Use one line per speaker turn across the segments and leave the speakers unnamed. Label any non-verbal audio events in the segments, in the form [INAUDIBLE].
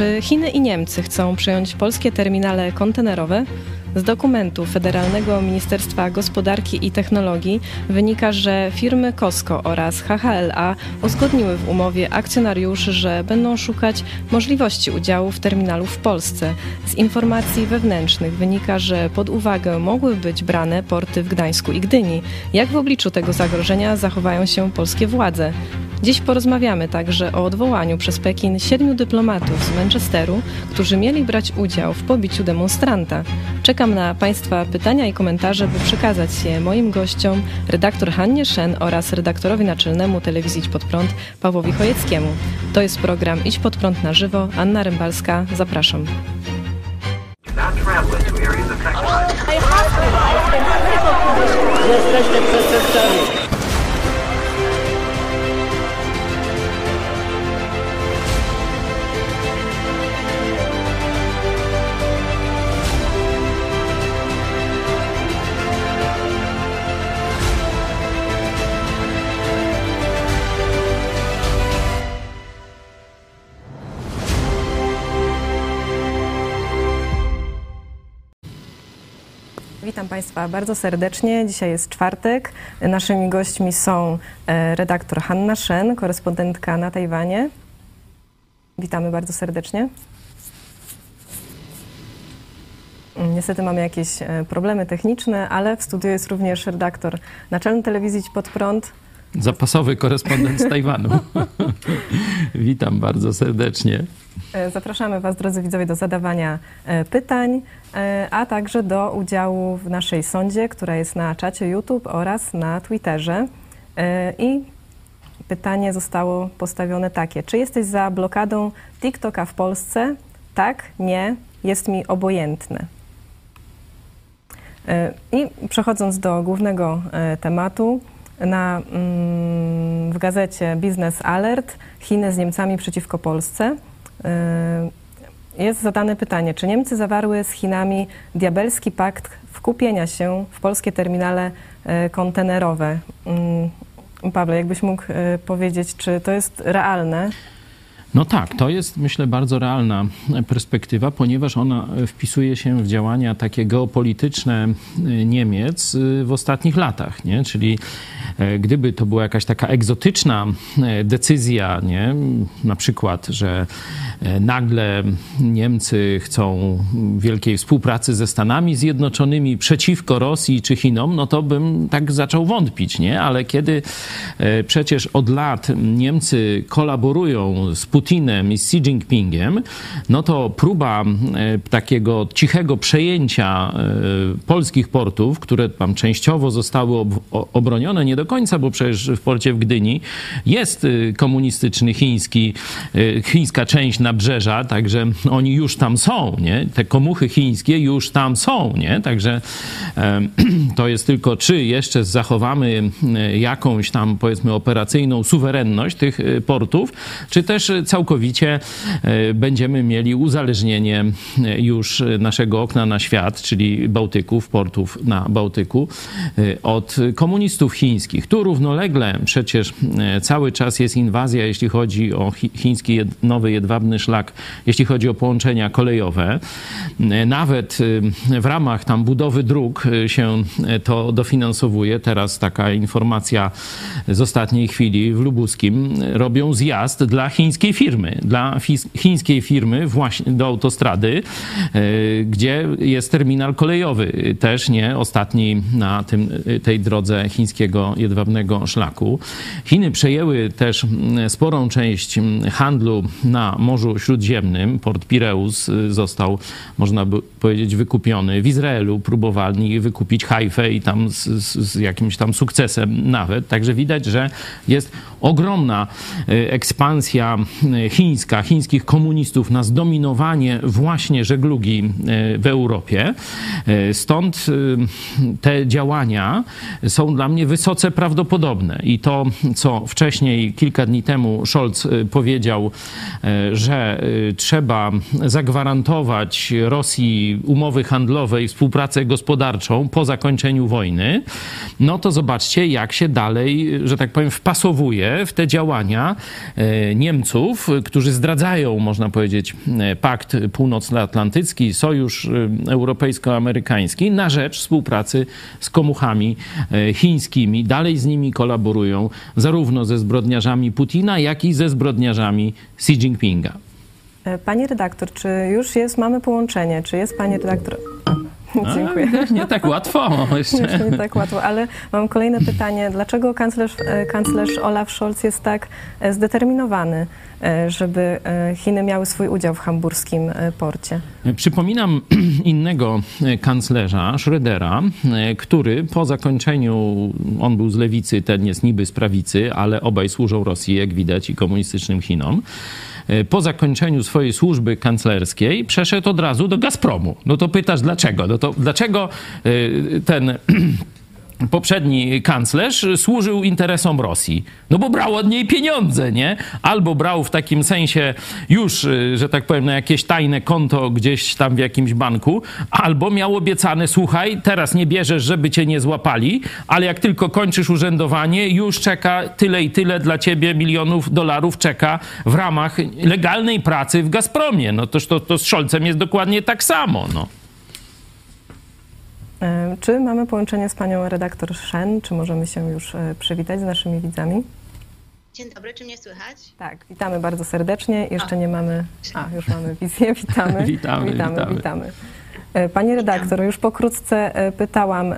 Czy Chiny i Niemcy chcą przejąć polskie terminale kontenerowe? Z dokumentu Federalnego Ministerstwa Gospodarki i Technologii wynika, że firmy Costco oraz HHLA uzgodniły w umowie akcjonariuszy, że będą szukać możliwości udziału w terminalu w Polsce. Z informacji wewnętrznych wynika, że pod uwagę mogły być brane porty w Gdańsku i Gdyni. Jak w obliczu tego zagrożenia zachowają się polskie władze? Dziś porozmawiamy także o odwołaniu przez Pekin siedmiu dyplomatów z Manchesteru, którzy mieli brać udział w pobiciu demonstranta. Czekam na Państwa pytania i komentarze, by przekazać je moim gościom, redaktor Hannie Szen oraz redaktorowi naczelnemu telewizji Idź Pod Prąd Pawłowi Chojeckiemu. To jest program Idź Pod Prąd na żywo. Anna Rymbalska, zapraszam.
Jesteście przestępcami.
Państwa bardzo serdecznie. Dzisiaj jest czwartek. Naszymi gośćmi są e, redaktor Hanna Shen, korespondentka na Tajwanie. Witamy bardzo serdecznie. Niestety mamy jakieś e, problemy techniczne, ale w studiu jest również redaktor naczelny telewizji Pod Prąd.
Zapasowy korespondent z Tajwanu. [LAUGHS] Witam bardzo serdecznie.
E, zapraszamy Was, drodzy widzowie, do zadawania pytań. E, a także do udziału w naszej sądzie, która jest na czacie YouTube oraz na Twitterze. E, I pytanie zostało postawione takie: czy jesteś za blokadą TikToka w Polsce? Tak, nie, jest mi obojętne. E, I przechodząc do głównego tematu, na, mm, w gazecie Business Alert Chiny z Niemcami przeciwko Polsce jest zadane pytanie, czy Niemcy zawarły z Chinami diabelski pakt wkupienia się w polskie terminale e, kontenerowe? Mm, Paweł, jakbyś mógł e, powiedzieć, czy to jest realne?
No tak, to jest myślę bardzo realna perspektywa, ponieważ ona wpisuje się w działania takie geopolityczne y, Niemiec y, w ostatnich latach, nie? Czyli e, gdyby to była jakaś taka egzotyczna e, decyzja, nie? na przykład, że e, nagle Niemcy chcą wielkiej współpracy ze Stanami Zjednoczonymi przeciwko Rosji czy Chinom, no to bym tak zaczął wątpić, nie? Ale kiedy przecież od lat Niemcy kolaborują z Putinem i z Xi Jinpingiem, no to próba e, takiego cichego przejęcia e, polskich portów, które tam częściowo zostały obronione, nie do końca, bo przecież w porcie w Gdyni jest e, komunistyczny chiński, chińska część nabrzeża, także oni już tam są, nie? Te komuchy chińskie już tam są, nie? Także [CLEARS THROAT] to jest tylko, czy jeszcze zachowamy jakąś tam, powiedzmy, operacyjną suwerenność tych portów, czy też całkowicie e, będziemy mieli uzależnienie e, już naszego okna na świat, czyli Bałtyków, portów na Bałtyku, e, od komunistów chińskich. Tu równolegle przecież cały czas jest inwazja, jeśli chodzi o chiński nowy jedwabny szlak, jeśli chodzi o połączenia kolejowe. Nawet w ramach tam budowy dróg się to dofinansowuje. Teraz taka informacja z ostatniej chwili w Lubuskim. Robią zjazd dla chińskiej firmy, dla chińskiej firmy właśnie do autostrady, e, gdzie jest terminal kolejowy, też nie ostatni na tym, e, tej drodze chińskiego jedwabnego szlaku. Chiny przejęły też sporą część handlu na Morzu Śródziemnym. Port Pireus e, został, można by powiedzieć, wykupiony. W Izraelu próbowali wykupić Hajfę i tam z, z jakimś tam sukcesem nawet. Także widać, że jest ogromna ekspansja chińska, chińskich komunistów na zdominowanie właśnie żeglugi e, w Europie. Stąd te działania są dla mnie wysoce prawdopodobne. I to, co wcześniej, kilka dni temu Scholz powiedział, że trzeba zagwarantować Rosji umowy handlowe i współpracę gospodarczą po zakończeniu wojny, no to zobaczcie, jak się dalej, że tak powiem, wpasowuje w te działania Niemców, którzy zdradzają, można powiedzieć, Pakt Północnoatlantycki, Sojusz Europejsko-Amerykański na rzecz współpracy z komuchami chińskimi. Dalej z nimi kolaborują zarówno ze zbrodniarzami Putina, jak i ze zbrodniarzami Xi Jinpinga.
E, pani redaktor, czy już jest, mamy połączenie? Czy jest pani redaktor? [LAUGHS]
Dziękuję. Nie tak łatwo [LAUGHS]
jeszcze. nie tak łatwo, ale mam kolejne pytanie. Dlaczego kanclerz, e, kanclerz Olaf Scholz jest tak e, zdeterminowany, żeby Chiny miały swój udział w hamburskim porcie?
Przypominam [CLEARS THROAT] innego kanclerza, Schrödera, który po zakończeniu, on był z lewicy, ten jest niby z prawicy, ale obaj służą Rosji, jak widać, i komunistycznym Chinom E, po zakończeniu swojej służby kanclerskiej przeszedł od razu do Gazpromu. No to pytasz dlaczego? No to dlaczego e, ten [CLEARS THROAT] poprzedni kanclerz służył interesom Rosji. No bo brał od niej pieniądze, nie? Albo brał w takim sensie już, y, że tak powiem, na jakieś tajne konto gdzieś tam w jakimś banku, albo miał obiecane, słuchaj, teraz nie bierzesz, żeby cię nie złapali, ale jak tylko kończysz urzędowanie, już czeka tyle i tyle dla ciebie milionów dolarów czeka w ramach legalnej pracy w Gazpromie. No toż to, to z Szolcem jest dokładnie tak samo, no.
E, czy mamy połączenie z panią redaktor Szen? Czy możemy się już e, przywitać z naszymi widzami?
Dzień dobry, czy mnie słychać?
Tak, witamy bardzo serdecznie. Jeszcze nie mamy. A, już mamy wizję. [LAUGHS] Witamy. [LAUGHS]
witamy,
witamy, witamy. witamy. E, pani redaktor, już pokrótce pytałam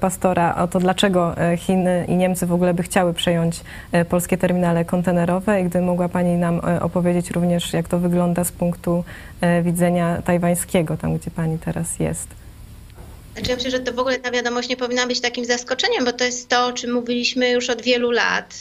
pastora o to, dlaczego Chiny i Niemcy w ogóle by chciały przejąć polskie terminale kontenerowe i gdy mogła Pani nam opowiedzieć również, jak to wygląda z punktu widzenia tajwańskiego, tam gdzie Pani teraz jest.
Znaczy ja myślę, że to w ogóle ta wiadomość nie powinna być takim zaskoczeniem, bo to jest to, o czym mówiliśmy już od wielu lat.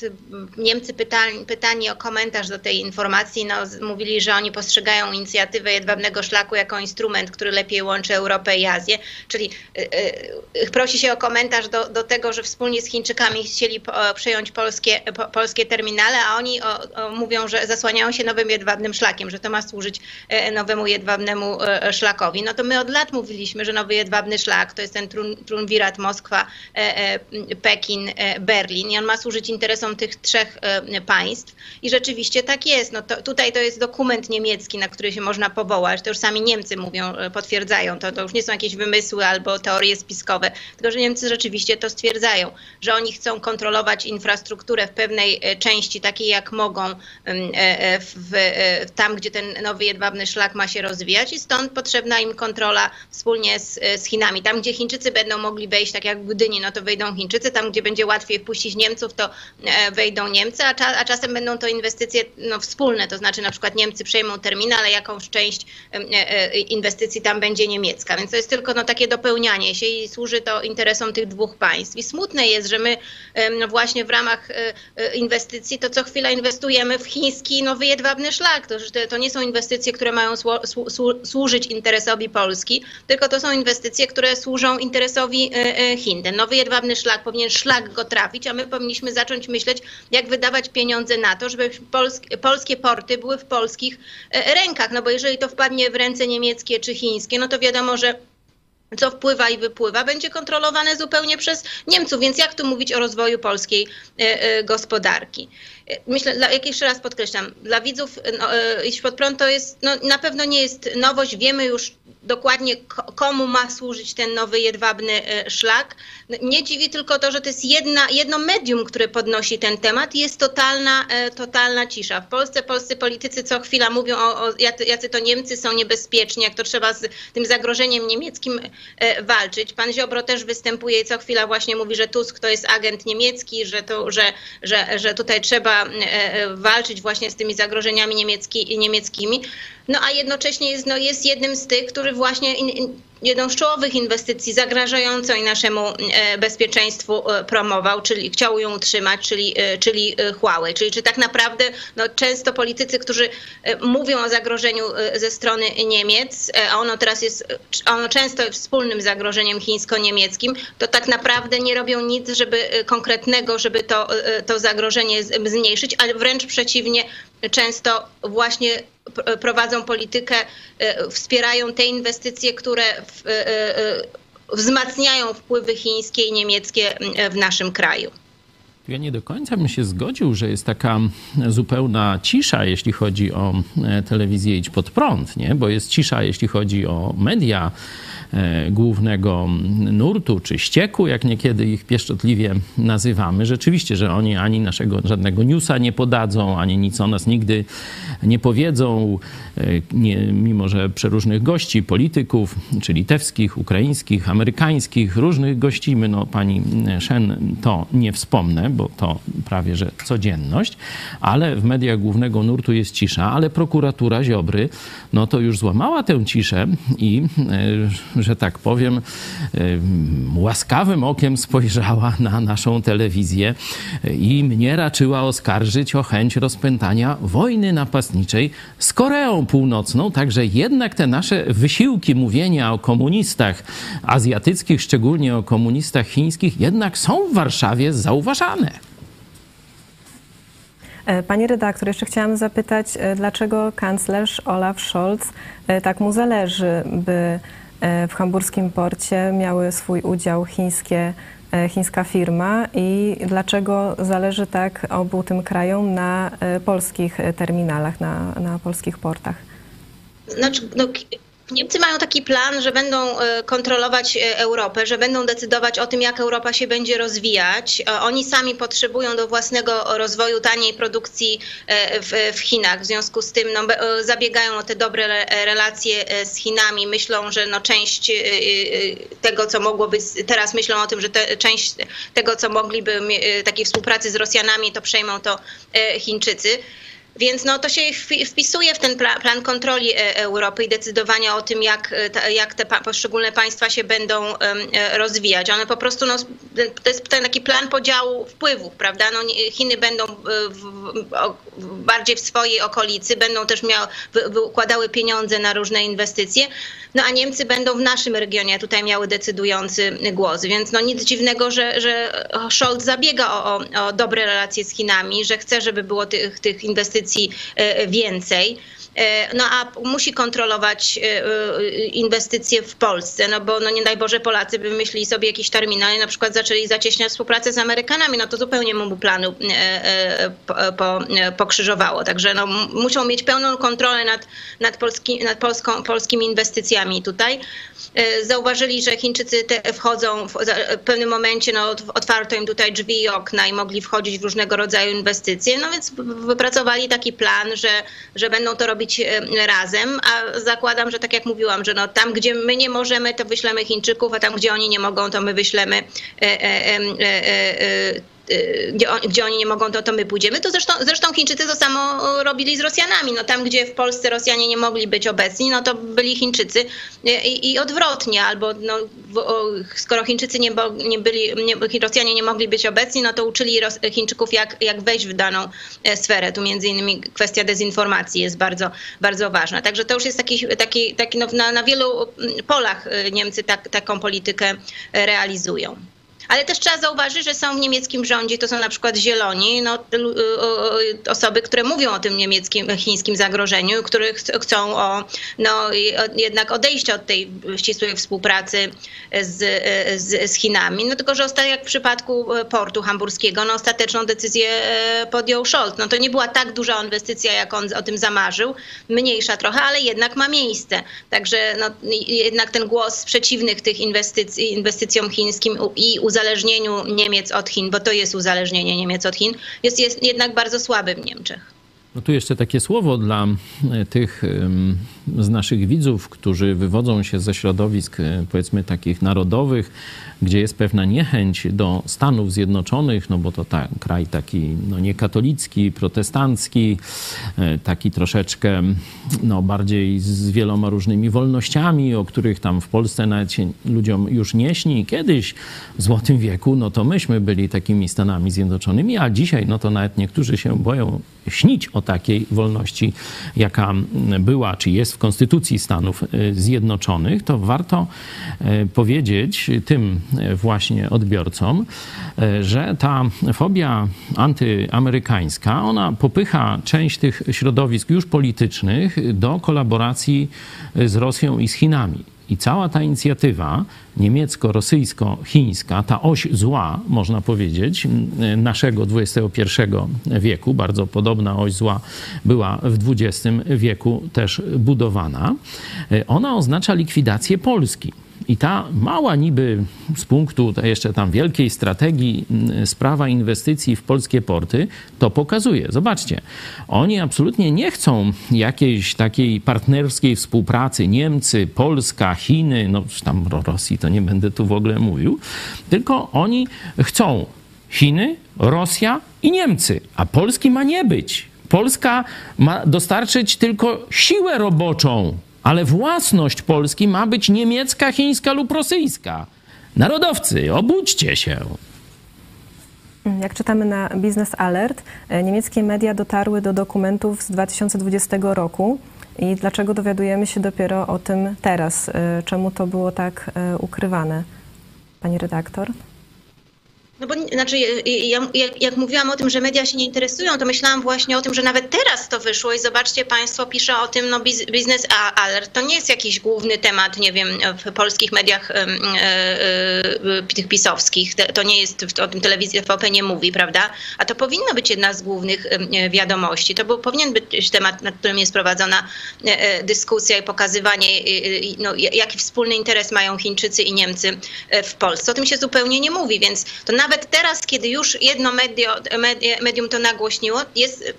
Niemcy pytani, pytani o komentarz do tej informacji, no, mówili, że oni postrzegają inicjatywę Jedwabnego Szlaku jako instrument, który lepiej łączy Europę i Azję. Czyli yy, prosi się o komentarz do, do tego, że wspólnie z Chińczykami chcieli po, przejąć polskie, po, polskie terminale, a oni o, o, mówią, że zasłaniają się nowym Jedwabnym Szlakiem, że to ma służyć nowemu Jedwabnemu Szlakowi. No to my od lat mówiliśmy, że nowy Jedwabny Szlak tak, to jest ten Trunwirat Moskwa, e, e, Pekin, e, Berlin. I on ma służyć interesom tych trzech państw. I rzeczywiście tak jest. No to, tutaj to jest dokument niemiecki, na który się można powołać, to już sami Niemcy mówią, potwierdzają to, to już nie są jakieś wymysły albo teorie spiskowe, tylko że Niemcy rzeczywiście to stwierdzają, że oni chcą kontrolować infrastrukturę w pewnej części, takiej jak mogą w, tam, gdzie ten nowy jedwabny szlak ma się rozwijać. I stąd potrzebna im kontrola wspólnie z, z Chinami. Tam tam, gdzie Chińczycy będą mogli wejść, tak jak w Gdyni, no to wejdą Chińczycy, tam, gdzie będzie łatwiej wpuścić Niemców, to e, wejdą Niemcy, a, a czasem będą to inwestycje no, wspólne, to znaczy na przykład Niemcy przejmą terminal, ale jakąś część e, e, inwestycji tam będzie niemiecka, więc to jest tylko no, takie dopełnianie się i służy to interesom tych dwóch państw. I smutne jest, że my no, właśnie w ramach inwestycji to co chwila inwestujemy w chiński nowy jedwabny szlak. To, to nie są inwestycje, które mają służyć interesowi Polski, tylko to są inwestycje, które służą interesowi e, e, Chin. Ten nowy jedwabny szlak powinien szlak go trafić, a my powinniśmy zacząć myśleć, jak wydawać pieniądze na to, żeby polskie, porty były w polskich e, rękach. No bo jeżeli to wpadnie w ręce niemieckie czy chińskie, no to wiadomo, że co wpływa i wypływa, będzie kontrolowane zupełnie przez Niemców. Więc jak tu mówić o rozwoju polskiej gospodarki? Myślę, jak jeszcze raz podkreślam, dla widzów no, Iść pod prąd to jest, no, na pewno nie jest nowość. Wiemy już dokładnie komu ma służyć ten nowy jedwabny e, szlak. Nie dziwi tylko to, że to jest jedna, jedno medium, które podnosi ten temat i jest totalna, e, totalna cisza. W Polsce polscy politycy co chwila mówią o, o jacy to Niemcy są niebezpieczni, jak to trzeba z tym zagrożeniem niemieckim e, walczyć. Pan Ziobro też występuje i co chwila właśnie mówi, że Tusk to jest agent niemiecki, że, to, że, że, że tutaj trzeba walczyć właśnie z tymi zagrożeniami niemiecki, niemieckimi. No a jednocześnie jest, no, jest jednym z tych, który właśnie in, in, jedną z czołowych inwestycji zagrażającą i naszemu e, bezpieczeństwu e, promował, czyli chciał ją utrzymać, czyli, e, czyli Huawei. Czyli czy tak naprawdę no, często politycy, którzy mówią o zagrożeniu ze strony Niemiec, a ono teraz jest, ono często jest wspólnym zagrożeniem chińsko-niemieckim, to tak naprawdę nie robią nic, żeby konkretnego, żeby to, to zagrożenie zmniejszyć, ale wręcz przeciwnie, często właśnie prowadzą politykę, wspierają te inwestycje, które e, e, wzmacniają wpływy chińskie i niemieckie w naszym kraju.
Ja nie do końca bym się zgodził, że jest taka zupełna cisza, jeśli chodzi o e, telewizję Idź Pod Prąd, nie? bo jest cisza, jeśli chodzi o media e, głównego nurtu, czy ścieku, jak niekiedy ich pieszczotliwie nazywamy. Rzeczywiście, że oni ani naszego żadnego newsa nie podadzą, ani nic o nas nigdy nie powiedzą, e, nie, mimo że przeróżnych gości, polityków, czy litewskich, ukraińskich, amerykańskich, różnych gościmy, no pani Shen to nie wspomnę, bo to prawie że codzienność, ale w mediach głównego nurtu jest cisza, ale prokuratura Ziobry, no to już złamała tę ciszę i, e, że tak powiem, łaskawym okiem spojrzała na naszą telewizję i mnie raczyła oskarżyć o chęć rozpętania wojny napastniczej z Koreą Północną, także jednak te nasze wysiłki mówienia o komunistach azjatyckich, szczególnie o komunistach chińskich, jednak są w Warszawie zauważane.
E, pani redaktor, jeszcze chciałam zapytać, e, dlaczego kanclerz Olaf Scholz e, tak mu zależy, by w hamburskim porcie miały swój udział chińskie, chińska firma i dlaczego zależy tak obu tym krajom na polskich terminalach, na, na polskich portach?
Znaczy, no, Niemcy mają taki plan, że będą e, kontrolować e, Europę, że będą decydować o tym, jak Europa się będzie rozwijać. E, oni sami potrzebują do własnego rozwoju taniej produkcji w, w Chinach. W związku z tym no, zabiegają o te dobre relacje z Chinami. Myślą, że no, część tego, co mogłoby, teraz myślą o tym, że te, część tego, co mogliby takiej współpracy z Rosjanami, to przejmą to Chińczycy. Więc no, to się wpisuje w ten plan kontroli e, Europy i decydowania o tym, jak, e, jak te poszczególne państwa się będą e, rozwijać. One po prostu, no, to jest ten taki plan podziału wpływów, prawda? No, Chiny będą bardziej w swojej okolicy, będą też miały, wykładały pieniądze na różne inwestycje, no a Niemcy będą w naszym regionie tutaj miały decydujący głos. Więc no, nic dziwnego, że, że Scholz zabiega o, o, o dobre relacje z Chinami, że chce, żeby było tych, tych inwestycji inwestycji e, więcej. E, no a musi kontrolować e, inwestycje w Polsce, no bo no nie daj Boże Polacy by wymyślili sobie jakiś terminal i na przykład zaczęli zacieśniać współpracę z Amerykanami, no to zupełnie mu planu po, po, pokrzyżowało. Także no, muszą mieć pełną kontrolę nad, nad, polski, nad polską, polskimi inwestycjami tutaj. E, zauważyli, że Chińczycy wchodzą w pewnym momencie, no, otwarto im tutaj drzwi i okna i mogli wchodzić w różnego rodzaju inwestycje, no więc wypracowali taki plan, że, że będą to robić e, razem, a zakładam, że tak jak mówiłam, że no, tam gdzie my nie możemy, to wyślemy Chińczyków, a tam gdzie oni nie mogą, to my wyślemy e, Y, gdzie, on, gdzie oni nie mogą, to, to my pójdziemy. To zresztą, zresztą Chińczycy to samo robili z Rosjanami. No tam, gdzie w Polsce Rosjanie nie mogli być obecni, no to byli Chińczycy i, i odwrotnie, albo no, skoro Chińczycy nie, nie byli, nie, Rosjanie nie mogli być obecni, no to uczyli Ros, Chińczyków, jak, jak wejść w daną e, sferę. Tu między innymi kwestia dezinformacji jest bardzo, bardzo ważna. Także to już jest taki, taki, taki no, na, na wielu polach e, Niemcy tak, taką politykę e, realizują. Ale też trzeba zauważyć, że są w niemieckim rządzie, to są na przykład zieloni, no, osoby, które mówią o tym niemieckim, chińskim zagrożeniu, które chcą o, no, jednak odejścia od tej ścisłej współpracy z, z, z Chinami. No tylko, że jak w przypadku e, portu hamburskiego, no, ostateczną decyzję e, podjął Scholz. No to nie była tak duża inwestycja, jak on o tym zamarzył, mniejsza trochę, ale jednak ma miejsce. Także no, jednak ten głos przeciwnych tych inwestycji, inwestycjom chińskim i uzależnieniu Niemiec od Chin, bo to jest uzależnienie Niemiec od Chin, jest, jest jednak bardzo słaby w Niemczech.
No tu jeszcze takie słowo dla e, tych z naszych widzów, którzy wywodzą się ze środowisk, e, powiedzmy, takich narodowych, gdzie jest pewna niechęć do Stanów Zjednoczonych, no bo to ta, kraj taki no, niekatolicki, protestancki, e, taki troszeczkę no, bardziej z wieloma różnymi wolnościami, o których tam w Polsce nawet się ludziom już nie śni. Kiedyś w Złotym Wieku, no to myśmy byli takimi Stanami Zjednoczonymi, a dzisiaj, no to nawet niektórzy się boją śnić o takiej wolności, jaka była, czy jest w Konstytucji Stanów e, Zjednoczonych, to warto e, powiedzieć tym właśnie odbiorcom, e, że ta fobia antyamerykańska, ona popycha część tych środowisk już politycznych do kolaboracji z Rosją i z Chinami. I cała ta inicjatywa niemiecko-rosyjsko-chińska, ta oś zła, można powiedzieć, naszego XXI wieku, bardzo podobna oś zła była w XX wieku też budowana, ona oznacza likwidację Polski. I ta mała niby z punktu jeszcze tam wielkiej strategii mm, sprawa inwestycji w polskie porty to pokazuje. Zobaczcie, oni absolutnie nie chcą jakiejś takiej partnerskiej współpracy Niemcy, Polska, Chiny, no tam Rosji to nie będę tu w ogóle mówił, tylko oni chcą Chiny, Rosja i Niemcy, a Polski ma nie być. Polska ma dostarczyć tylko siłę roboczą ale własność Polski ma być niemiecka, chińska lub rosyjska. Narodowcy, obudźcie się.
Jak czytamy na Business Alert, e, niemieckie media dotarły do dokumentów z 2020 roku. I dlaczego dowiadujemy się dopiero o tym teraz? E, czemu to było tak e, ukrywane? Pani redaktor?
No bo znaczy, ja, jak, jak, mówiłam o tym, że media się nie interesują, to myślałam właśnie o tym, że nawet teraz to wyszło i zobaczcie Państwo, pisze o tym no, Business Alert. To nie jest jakiś główny temat, nie wiem, w polskich mediach e, e, tych pisowskich. To nie jest, o tym telewizja TVP nie mówi, prawda? A to powinno być jedna z głównych e, wiadomości. To był, powinien być temat, nad którym jest prowadzona dyskusja i pokazywanie, no, jaki wspólny interes mają Chińczycy i Niemcy w Polsce. O tym się zupełnie nie mówi, więc to nawet teraz, kiedy już jedno medio, medium to nagłośniło, jest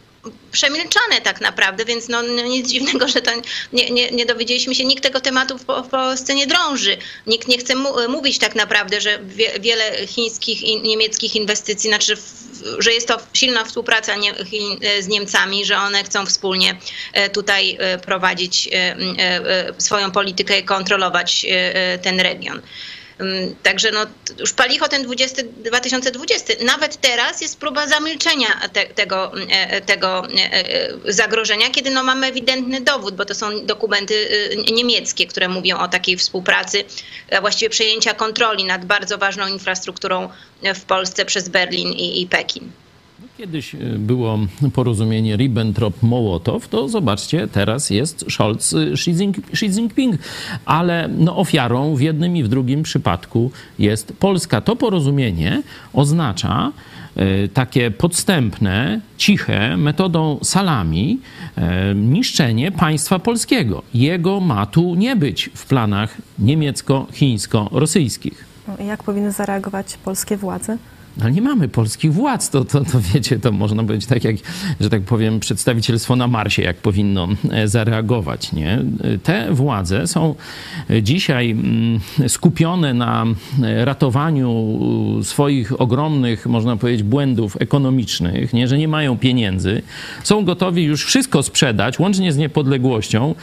przemilczane tak naprawdę, więc no, no, nic dziwnego, że to nie, nie, nie dowiedzieliśmy się, nikt tego tematu w, w Polsce nie drąży. Nikt nie chce mu, mówić tak naprawdę, że wie, wiele chińskich i niemieckich inwestycji, znaczy że jest to silna współpraca nie, z Niemcami, że one chcą wspólnie e, tutaj e, prowadzić e, swoją politykę i kontrolować ten region. Także no, już palicho ten 20, 2020. Nawet teraz jest próba zamilczenia te, tego, e, tego e, e, zagrożenia, kiedy no, mamy ewidentny dowód, bo to są dokumenty y, niemieckie, które mówią o takiej współpracy, właściwie przejęcia kontroli nad bardzo ważną infrastrukturą w Polsce przez Berlin i, i Pekin.
Kiedyś e, było porozumienie Ribbentrop-Mołotow, to zobaczcie, teraz jest Scholz, e, Jinping, ale no ofiarą w jednym i w drugim przypadku jest Polska. To porozumienie oznacza e, takie podstępne, ciche, metodą salami niszczenie państwa polskiego. Jego ma tu nie być w planach niemiecko-chińsko-rosyjskich.
Jak powinny zareagować polskie władze?
Ale nie mamy polskich władz, to, to, to wiecie, to można powiedzieć tak jak, że tak powiem, przedstawicielstwo na Marsie, jak powinno e, zareagować, nie? Te władze są dzisiaj mm, skupione na e, ratowaniu swoich ogromnych, można powiedzieć, błędów ekonomicznych, nie? Że nie mają pieniędzy, są gotowi już wszystko sprzedać, łącznie z niepodległością,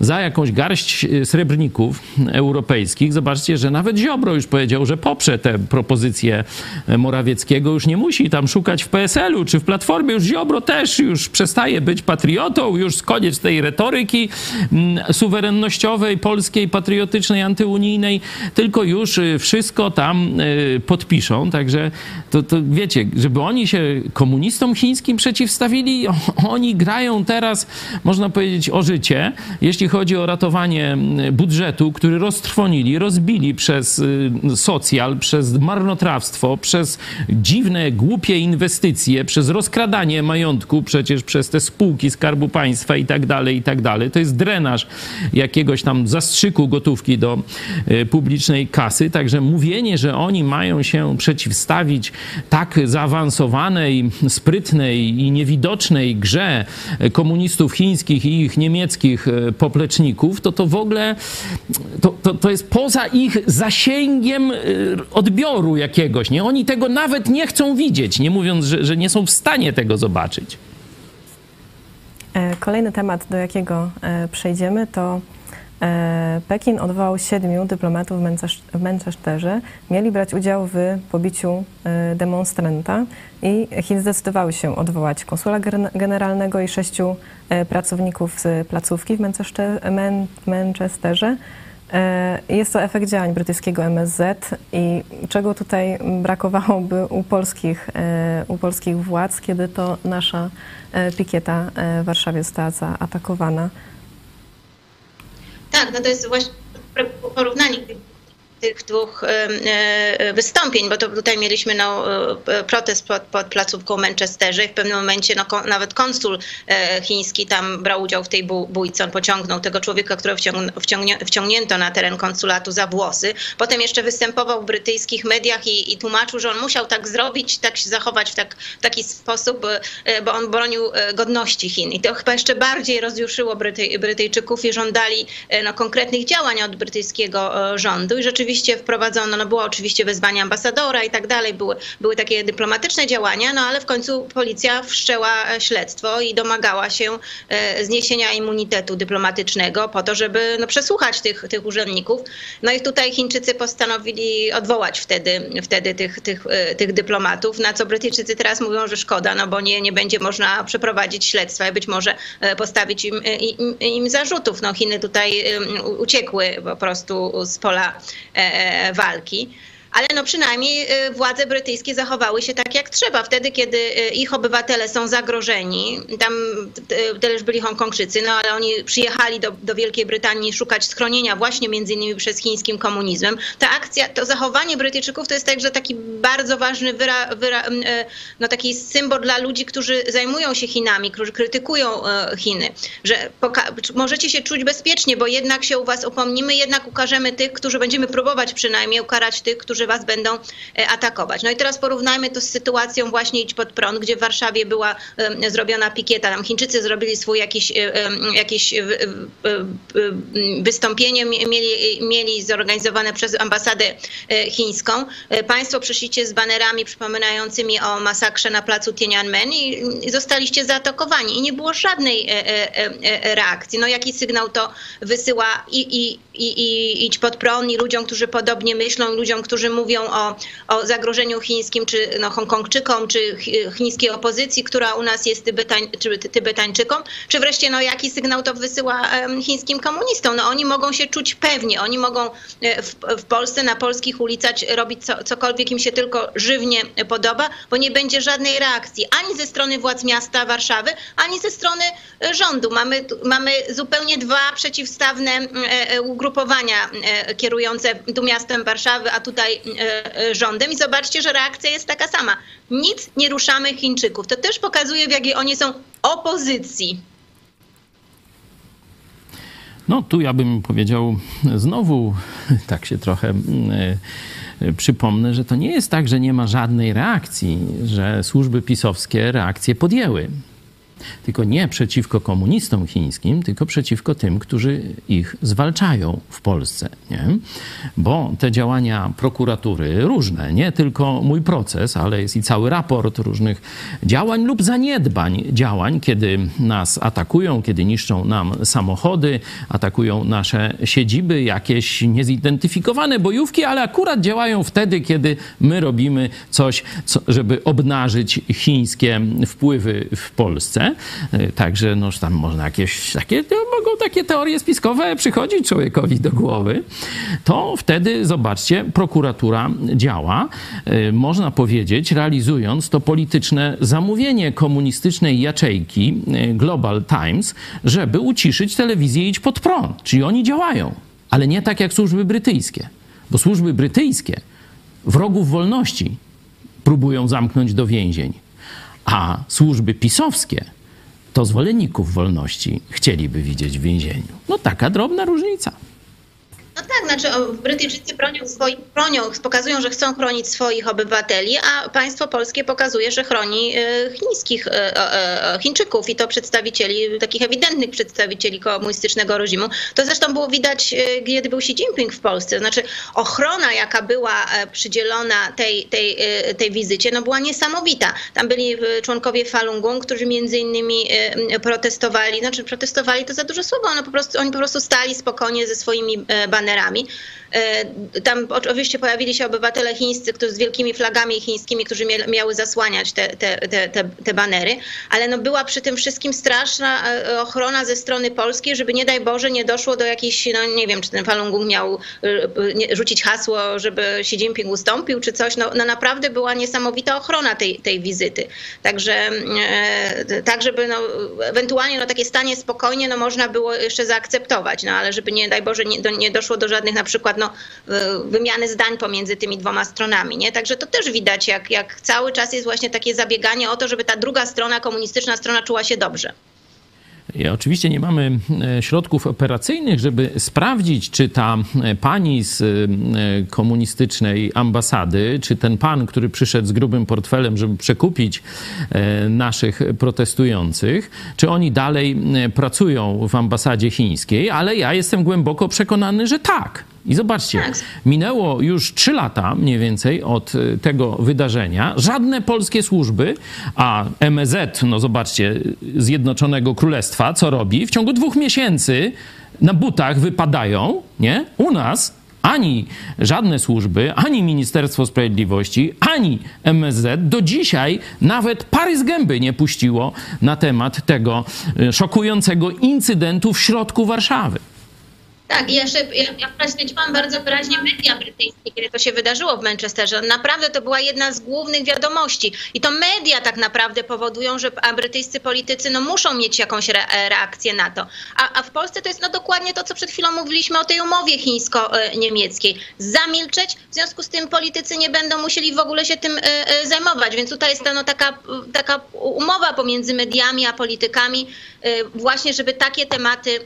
za jakąś garść e, srebrników europejskich. Zobaczcie, że nawet Ziobro już powiedział, że poprze te propozycje moralne Morawieckiego już nie musi tam szukać w PSL-u czy w Platformie. Już Ziobro też już przestaje być patriotą, już koniec tej retoryki mm, suwerennościowej, polskiej, patriotycznej, antyunijnej, tylko już y, wszystko tam y, podpiszą. Także to, to wiecie, żeby oni się komunistom chińskim przeciwstawili, oni grają teraz, można powiedzieć, o życie, jeśli chodzi o ratowanie mm, budżetu, który roztrwonili, rozbili przez y, socjal, przez marnotrawstwo, przez dziwne, głupie inwestycje, przez rozkradanie majątku przecież przez te spółki Skarbu Państwa i tak dalej, i tak dalej. To jest drenaż jakiegoś tam zastrzyku gotówki do e, publicznej kasy. Także mówienie, że oni mają się przeciwstawić tak zaawansowanej, sprytnej i niewidocznej grze komunistów chińskich i ich niemieckich e, popleczników, to to w ogóle to, to, to jest poza ich zasięgiem e, odbioru jakiegoś. Nie? Oni tego nie chcą widzieć, nie mówiąc, że, że nie są w stanie tego zobaczyć.
E, kolejny temat, do jakiego e, przejdziemy, to e, Pekin odwołał siedmiu dyplomatów w Manchesterze. Mieli brać udział w pobiciu demonstranta i Chiny zdecydowały się odwołać konsula generalnego i sześciu pracowników z placówki w Manchesterze. E, jest to efekt działań brytyjskiego MSZ i czego tutaj brakowałoby u polskich, e, u polskich władz, kiedy to nasza e, pikieta w Warszawie została zaatakowana.
Tak, no to jest właśnie porównanie dwóch e, wystąpień, bo to tutaj mieliśmy no, e, protest pod, pod placówką Manchesterze i w pewnym momencie no, nawet konsul e, chiński tam brał udział w tej bójce. On pociągnął tego człowieka, którego wciągnie, wciągnięto na teren konsulatu za włosy. Potem jeszcze występował w brytyjskich mediach i, i tłumaczył, że on musiał tak zrobić, tak się zachować w, tak, w taki sposób, bo on bronił godności Chin. I to chyba jeszcze bardziej rozjuszyło Brytyj, Brytyjczyków i żądali no, konkretnych działań od brytyjskiego rządu. I rzeczywiście oczywiście wprowadzono, no było oczywiście wezwanie ambasadora i tak dalej, były, były takie dyplomatyczne działania, no ale w końcu policja wszczęła śledztwo i domagała się e, zniesienia immunitetu dyplomatycznego po to, żeby no, przesłuchać tych, tych urzędników. No i tutaj Chińczycy postanowili odwołać wtedy, wtedy tych, tych, e, tych dyplomatów, na co Brytyjczycy teraz mówią, że szkoda, no bo nie, nie będzie można przeprowadzić śledztwa i być może e, postawić im, im, im zarzutów. No Chiny tutaj uciekły po prostu z pola E, walki ale no przynajmniej y, władze brytyjskie zachowały się tak jak trzeba. Wtedy, kiedy y, ich obywatele są zagrożeni, tam też byli Hongkongczycy, no ale oni przyjechali do, do Wielkiej Brytanii szukać schronienia właśnie między innymi przez chińskim komunizmem. Ta akcja, to zachowanie Brytyjczyków to jest także taki bardzo ważny wyra, wyra, y, no taki symbol dla ludzi, którzy zajmują się Chinami, którzy krytykują Chiny, że możecie się czuć bezpiecznie, bo jednak się u was upomnimy, jednak ukażemy tych, którzy będziemy próbować przynajmniej ukarać tych, którzy którzy was będą e, atakować. No i teraz porównajmy to z sytuacją właśnie Idź pod prąd, gdzie w Warszawie była zrobiona pikieta. Tam Chińczycy zrobili swój jakiś, e, jakieś e, wystąpienie, mieli, mieli zorganizowane przez ambasadę chińską. Państwo przyszliście z banerami przypominającymi o masakrze na placu Tiananmen i zostaliście zaatakowani i nie było żadnej reakcji. No jaki sygnał to wysyła i, i, i, i idź pod prąd i ludziom, którzy podobnie myślą, ludziom, którzy mówią o, o zagrożeniu chińskim, czy no, Hongkongczykom, czy chińskiej opozycji, która u nas jest Tybetań, czy Tybetańczykom, czy wreszcie no, jaki sygnał to wysyła chińskim komunistom. No, oni mogą się czuć pewnie, oni mogą e, w, w Polsce, na polskich ulicach robić co, cokolwiek im się tylko żywnie podoba, bo nie będzie żadnej reakcji ani ze strony władz miasta Warszawy, ani ze strony e, rządu. Mamy, mamy zupełnie dwa przeciwstawne e, ugrupowania kierujące tu miastem Warszawy, a tutaj E, e, rządem i zobaczcie, że reakcja jest taka sama. Nic nie ruszamy Chińczyków. To też pokazuje, w jakiej oni są opozycji.
No tu ja bym powiedział znowu, [LAUGHS] tak się trochę mm, e, przypomnę, że to nie jest tak, że nie ma żadnej reakcji, że służby pisowskie reakcje podjęły tylko nie przeciwko komunistom chińskim, tylko przeciwko tym, którzy ich zwalczają w Polsce. Nie? Bo te działania prokuratury różne, nie tylko mój proces, ale jest i cały raport różnych działań lub zaniedbań działań, kiedy nas atakują, kiedy niszczą nam samochody, atakują nasze siedziby, jakieś niezidentyfikowane bojówki, ale akurat działają wtedy, kiedy my robimy coś, co, żeby obnażyć chińskie wpływy w Polsce. E, także noż tam można jakieś takie, mogą takie teorie spiskowe przychodzić człowiekowi do głowy. To wtedy, zobaczcie, prokuratura działa, e, można powiedzieć, realizując to polityczne zamówienie komunistycznej jaczejki e, Global Times, żeby uciszyć telewizję Idź Pod Prąd. Czyli oni działają, ale nie tak jak służby brytyjskie. Bo służby brytyjskie wrogów wolności próbują zamknąć do więzień, a służby pisowskie to zwolenników wolności chcieliby widzieć w więzieniu. No taka drobna różnica.
No tak, znaczy Brytyjczycy bronią swoich, bronią, pokazują, że chcą chronić swoich obywateli, a państwo polskie pokazuje, że chroni e, chińskich e, e, Chińczyków i to przedstawicieli, takich ewidentnych przedstawicieli komunistycznego reżimu. To zresztą było widać, kiedy był Xi Jinping w Polsce. Znaczy ochrona, jaka była przydzielona tej, tej, tej wizycie, no była niesamowita. Tam byli członkowie Falun Gong, którzy między innymi protestowali, znaczy protestowali to za dużo słowa, no po prostu, oni po prostu stali spokojnie ze swoimi banerami banerami. E, tam oczywiście pojawili się obywatele chińscy, którzy z wielkimi flagami chińskimi, którzy miały zasłaniać te, te, te, te, banery, ale no była przy tym wszystkim straszna e, ochrona ze strony polskiej, żeby nie daj Boże nie doszło do jakiejś, no nie wiem, czy ten Falun Gong miał e, rzucić hasło, żeby Xi Jinping ustąpił, czy coś. No, no naprawdę była niesamowita ochrona tej, tej wizyty. Także tak, żeby no, ewentualnie no, takie stanie spokojnie, no można było jeszcze zaakceptować, no ale żeby nie daj Boże nie, nie doszło do żadnych na przykład no, wymiany zdań pomiędzy tymi dwoma stronami. Nie? Także to też widać, jak, jak cały czas jest właśnie takie zabieganie o to, żeby ta druga strona, komunistyczna strona czuła się dobrze.
Oczywiście nie mamy e, środków operacyjnych, żeby sprawdzić, czy ta e, pani z e, komunistycznej ambasady, czy ten pan, który przyszedł z grubym portfelem, żeby przekupić naszych protestujących, czy oni dalej pracują w ambasadzie chińskiej, ale ja jestem głęboko przekonany, że tak. I zobaczcie, tak. minęło już trzy lata mniej więcej od y, tego wydarzenia. Żadne polskie służby, a MZ, no zobaczcie, Zjednoczonego Królestwa, co robi? W ciągu dwóch miesięcy na butach wypadają, nie? U nas ani żadne służby, ani Ministerstwo Sprawiedliwości, ani MSZ do dzisiaj nawet pary z gęby nie puściło na temat tego y, szokującego incydentu w środku Warszawy.
Tak, i jeszcze ja, ja śledziłam bardzo wyraźnie media brytyjskie, kiedy to się wydarzyło w Manchesterze. Naprawdę to była jedna z głównych wiadomości. I to media tak naprawdę powodują, że brytyjscy politycy no, muszą mieć jakąś re reakcję na to. A, a, w Polsce to jest no, dokładnie to, co przed chwilą mówiliśmy o tej umowie chińsko-niemieckiej. Zamilczeć, w związku z tym politycy nie będą musieli w ogóle się tym e, e, zajmować. Więc tutaj jest no, taka, taka umowa pomiędzy mediami a politykami, e, właśnie żeby takie tematy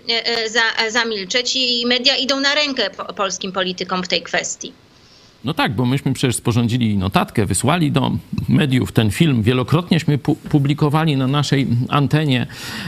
za, zamilczeć. I i media idą na rękę polskim politykom w tej kwestii.
No tak, bo myśmy przecież sporządzili notatkę, wysłali do mediów ten film, wielokrotnieśmy publikowali na naszej antenie,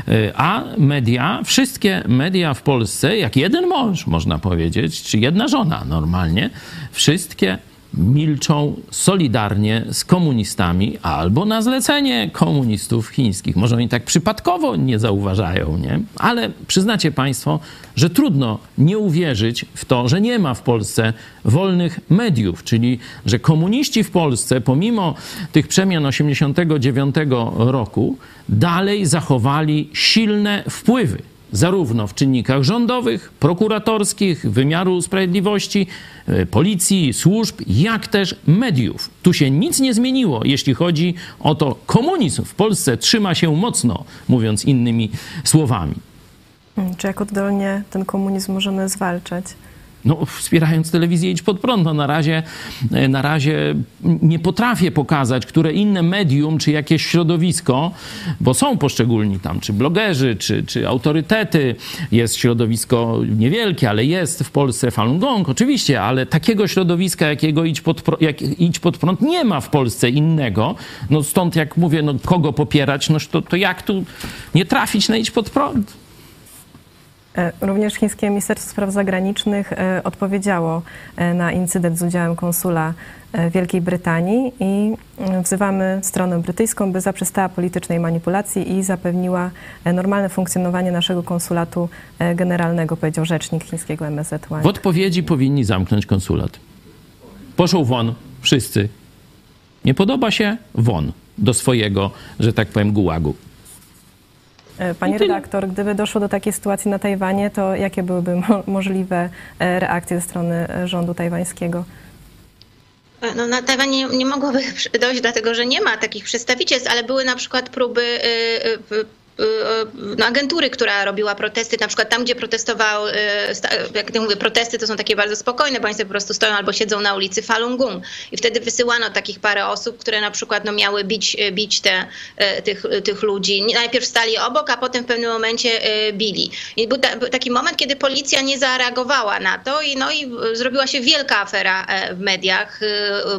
e, a media, wszystkie media w Polsce, jak jeden mąż, można powiedzieć, czy jedna żona normalnie, wszystkie milczą solidarnie z komunistami albo na zlecenie komunistów chińskich. Może oni tak przypadkowo nie zauważają, nie? Ale przyznacie Państwo, że trudno nie uwierzyć w to, że nie ma w Polsce wolnych mediów, czyli że komuniści w Polsce, pomimo tych przemian 89 roku, dalej zachowali silne wpływy zarówno w czynnikach rządowych, prokuratorskich, wymiaru sprawiedliwości, e, policji, służb, jak też mediów. Tu się nic nie zmieniło, jeśli chodzi o to, komunizm w Polsce trzyma się mocno, mówiąc innymi słowami.
Czy jak oddolnie ten komunizm możemy zwalczać?
No, wspierając telewizję Idź Pod Prąd. No, na, razie, e, na razie nie potrafię pokazać, które inne medium, czy jakieś środowisko, bo są poszczególni tam, czy blogerzy, czy, czy autorytety. Jest środowisko niewielkie, ale jest w Polsce Falun Gong, oczywiście, ale takiego środowiska, jakiego Idź Pod, jak Idź Pod Prąd nie ma w Polsce innego. No stąd jak mówię, no kogo popierać, no to, to jak tu nie trafić na Idź Pod Prąd?
E, również chińskie Ministerstwo Spraw Zagranicznych e, odpowiedziało e, na incydent z udziałem konsula Wielkiej Brytanii i wzywamy stronę brytyjską, by zaprzestała politycznej manipulacji i zapewniła normalne funkcjonowanie naszego konsulatu generalnego, powiedział rzecznik chińskiego MSZ.
W odpowiedzi powinni zamknąć konsulat. Poszł won, wszyscy. Nie podoba się? Won do swojego, że tak powiem, gułagu.
E, pani redaktor, gdyby doszło do takiej sytuacji na Tajwanie, to jakie byłyby mo możliwe e, reakcje ze strony e, rządu tajwańskiego?
No, na Tajwanie nie, nie mogłoby [LAUGHS] dojść, dlatego że nie ma takich przedstawicielstw, ale były na przykład próby y, y, no, agentury, która robiła protesty, na przykład tam, gdzie protestował, y, jak ja mówię, protesty to są takie bardzo spokojne, bo oni sobie po prostu stoją albo siedzą na ulicy Falun Gong i wtedy wysyłano takich parę osób, które na przykład no, miały bić, bić te, y, tych, tych ludzi. Najpierw stali obok, a potem w pewnym momencie y, bili. I był, ta, był taki moment, kiedy policja nie zareagowała na to i, no, i zrobiła się wielka afera e, w mediach.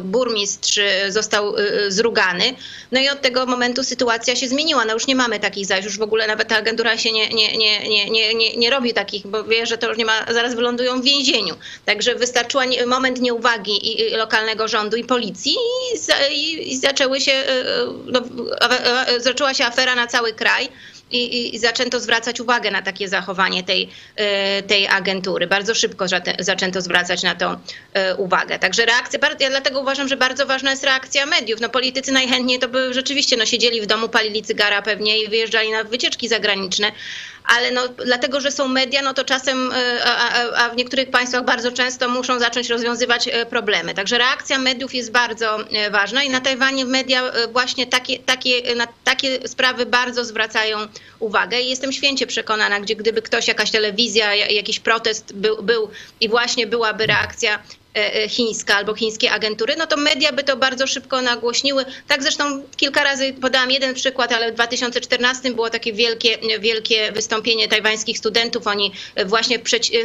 Burmistrz został zrugany. No i od tego momentu sytuacja się zmieniła. No już nie mamy takich zajść już w ogóle nawet ta agentura się nie, nie, nie, nie, nie, nie, nie robi takich, bo wie, że to już nie ma, zaraz wylądują w więzieniu. Także wystarczyła nie, moment nieuwagi i, lokalnego rządu i policji i, i, i zaczęły się, e, e, no, zaczęła się afera na cały kraj i, i, zaczęto zwracać uwagę na takie zachowanie tej, e, tej agentury. Bardzo szybko zaczęto zwracać na to e, uwagę. Także reakcja, ja dlatego uważam, że bardzo ważna jest reakcja mediów. No politycy najchętniej to by rzeczywiście no, siedzieli w domu, palili cygara pewnie i wyjeżdżali na wycieczki zagraniczne, ale no, dlatego, że są media, no to czasem, a, a w niektórych państwach bardzo często muszą zacząć rozwiązywać problemy. Także reakcja mediów jest bardzo ważna i na Tajwanie media właśnie takie, takie, na takie sprawy bardzo zwracają uwagę i jestem święcie przekonana, gdzie gdyby ktoś, jakaś telewizja, jakiś protest był, był i właśnie byłaby reakcja E, e, chińska albo chińskie agentury, no to media by to bardzo szybko nagłośniły. Tak zresztą kilka razy podałam jeden przykład, ale w 2014 było takie wielkie, wielkie wystąpienie tajwańskich studentów. Oni właśnie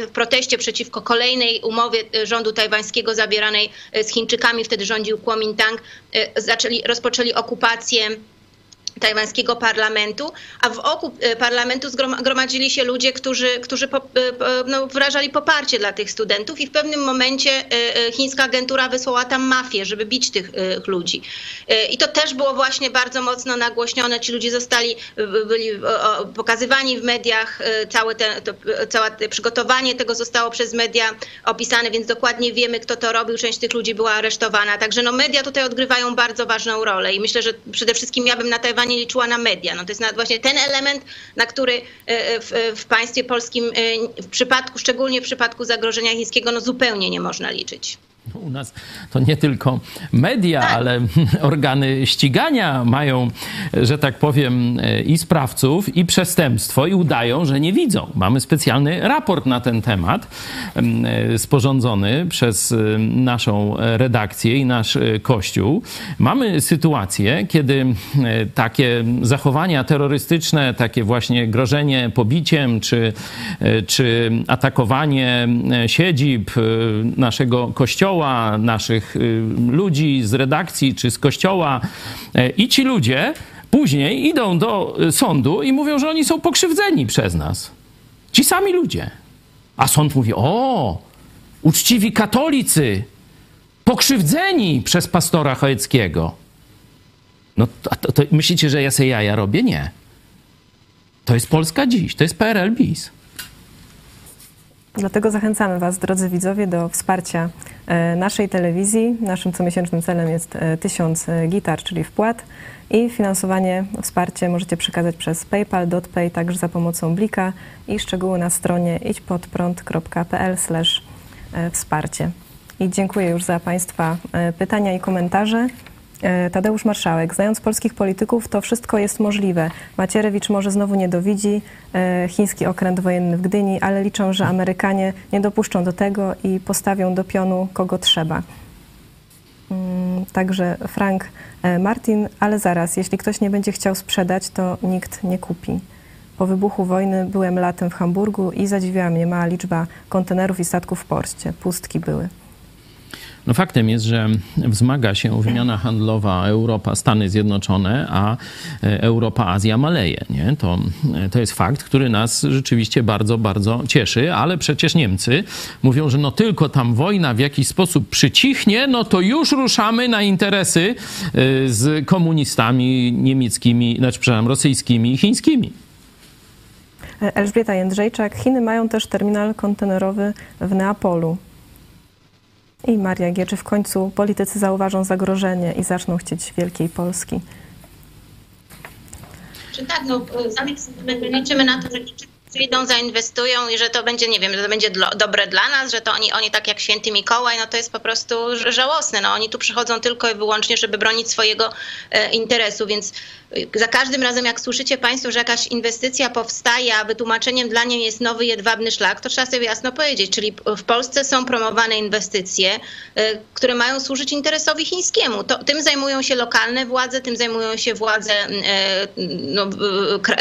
w proteście przeciwko kolejnej umowie rządu tajwańskiego zabieranej z Chińczykami, wtedy rządził Kuomintang, e, zaczęli, rozpoczęli okupację tajwańskiego parlamentu, a w oku e, parlamentu zgromadzili się ludzie, którzy, którzy po, e, no, wyrażali poparcie dla tych studentów i w pewnym momencie e, chińska agentura wysłała tam mafię, żeby bić tych ludzi. I to też było właśnie bardzo mocno nagłośnione. Ci ludzie zostali, byli pokazywani w mediach, całe, te, to, całe te przygotowanie tego zostało przez media opisane, więc dokładnie wiemy, kto to robił. Część tych ludzi była aresztowana. Także no, media tutaj odgrywają bardzo ważną rolę i myślę, że przede wszystkim ja bym na Tajwanie nie liczyła na media. No to jest właśnie ten element, na który e, e, w, w państwie polskim e, w przypadku, szczególnie w przypadku zagrożenia chińskiego, no zupełnie nie można liczyć.
U nas to nie tylko media, tak. ale [LAUGHS] organy ścigania mają, że tak powiem, i sprawców, i przestępstwo, i udają, że nie widzą. Mamy specjalny raport na ten temat, sporządzony przez naszą redakcję i nasz kościół. Mamy sytuację, kiedy takie zachowania terrorystyczne, takie właśnie grożenie pobiciem, czy, czy atakowanie siedzib naszego kościoła, kościoła, naszych y, ludzi z redakcji czy z kościoła. E, I ci ludzie później idą do y, sądu i mówią, że oni są pokrzywdzeni przez nas. Ci sami ludzie. A sąd mówi: O, uczciwi katolicy, pokrzywdzeni przez pastora Chojeckiego. No to, to, to myślicie, że ja sobie jaja robię? Nie. To jest Polska dziś, to jest PRL bis.
Dlatego zachęcamy Was, drodzy widzowie, do wsparcia e, naszej telewizji. Naszym comiesięcznym celem jest 1000 e, gitar, czyli wpłat. I finansowanie, wsparcie możecie przekazać przez PayPal, DotPay, także za pomocą Blika i szczegóły na stronie idźpodprąd.pl e, wsparcie. I dziękuję już za Państwa pytania i komentarze. E, Tadeusz Marszałek, znając polskich polityków, to wszystko jest możliwe. Macierewicz może znowu nie dowidzi e, chiński okręt wojenny w Gdyni, ale liczą, że Amerykanie nie dopuszczą do tego i postawią do pionu kogo trzeba. Mm, także Frank e, Martin, ale zaraz, jeśli ktoś nie będzie chciał sprzedać, to nikt nie kupi. Po wybuchu wojny byłem latem w Hamburgu i zadziwiła mnie mała liczba kontenerów i statków w porcie. Pustki były.
No faktem jest, że wzmaga się wymiana handlowa Europa, Stany Zjednoczone, a e, Europa, Azja maleje. Nie? To, e, to jest fakt, który nas rzeczywiście bardzo, bardzo cieszy, ale przecież Niemcy mówią, że no tylko tam wojna w jakiś sposób przycichnie, no to już ruszamy na interesy e, z komunistami niemieckimi, znaczy przepraszam, rosyjskimi i chińskimi.
Elżbieta Jędrzejczak. Chiny mają też terminal kontenerowy w Neapolu. I Maria G., czy w końcu politycy zauważą zagrożenie i zaczną chcieć wielkiej Polski?
Czy tak, no liczymy na to, że przyjdą, zainwestują i że to będzie, nie wiem, że to będzie dobre dla nas, że to oni, oni tak jak święty Mikołaj, no to jest po prostu żałosne. No oni tu przychodzą tylko i wyłącznie, żeby bronić swojego e, interesu, więc za każdym razem, jak słyszycie Państwo, że jakaś inwestycja powstaje, a wytłumaczeniem dla niej jest nowy jedwabny szlak, to trzeba sobie jasno powiedzieć. Czyli w Polsce są promowane inwestycje, y, które mają służyć interesowi chińskiemu. To, tym zajmują się lokalne władze, tym zajmują się władze y, no,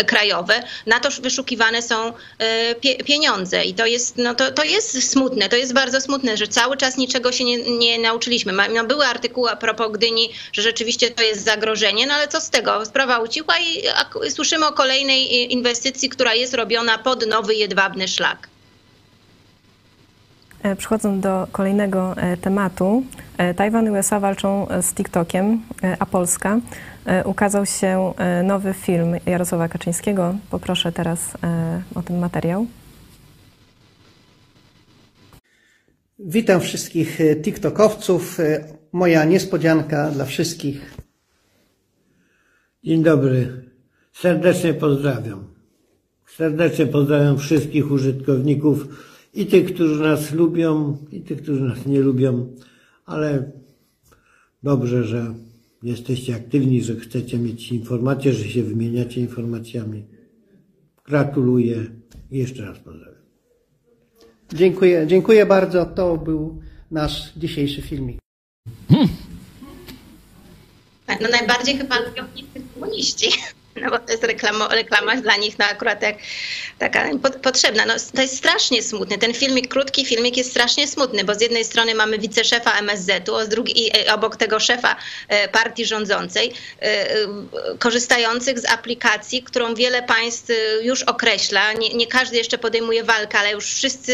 krajowe. Na to wyszukiwane są y, pieniądze. I to jest, no, to, to jest smutne, to jest bardzo smutne, że cały czas niczego się nie, nie nauczyliśmy. No, były artykuły a propos Gdyni, że rzeczywiście to jest zagrożenie, no ale co z tego? sprawa ucichła i słyszymy o kolejnej inwestycji, która jest robiona pod nowy jedwabny szlak.
E, przechodząc do kolejnego e, tematu, e, Tajwan i USA walczą z TikTokiem, a Polska. Ukazał się nowy film Jarosława Kaczyńskiego. Poproszę teraz o ten materiał.
Witam wszystkich TikTokowców. Moja niespodzianka dla wszystkich
Dzień dobry. Serdecznie pozdrawiam. Serdecznie pozdrawiam wszystkich użytkowników i tych, którzy nas lubią, i tych, którzy nas nie lubią, ale dobrze, że jesteście aktywni, że chcecie mieć informacje, że się wymieniacie informacjami. Gratuluję i jeszcze raz pozdrawiam.
Dziękuję, dziękuję bardzo. To był nasz dzisiejszy filmik.
No najbardziej chyba lubią komuniści. No bo to jest reklama, reklama dla nich no akurat jak, taka potrzebna. No, to jest strasznie smutny. Ten filmik, krótki filmik jest strasznie smutny, bo z jednej strony mamy wiceszefa MSZ-u, a z drugiej, obok tego szefa e, partii rządzącej, e, e, korzystających z aplikacji, którą wiele państw już określa. Nie, nie każdy jeszcze podejmuje walkę, ale już wszyscy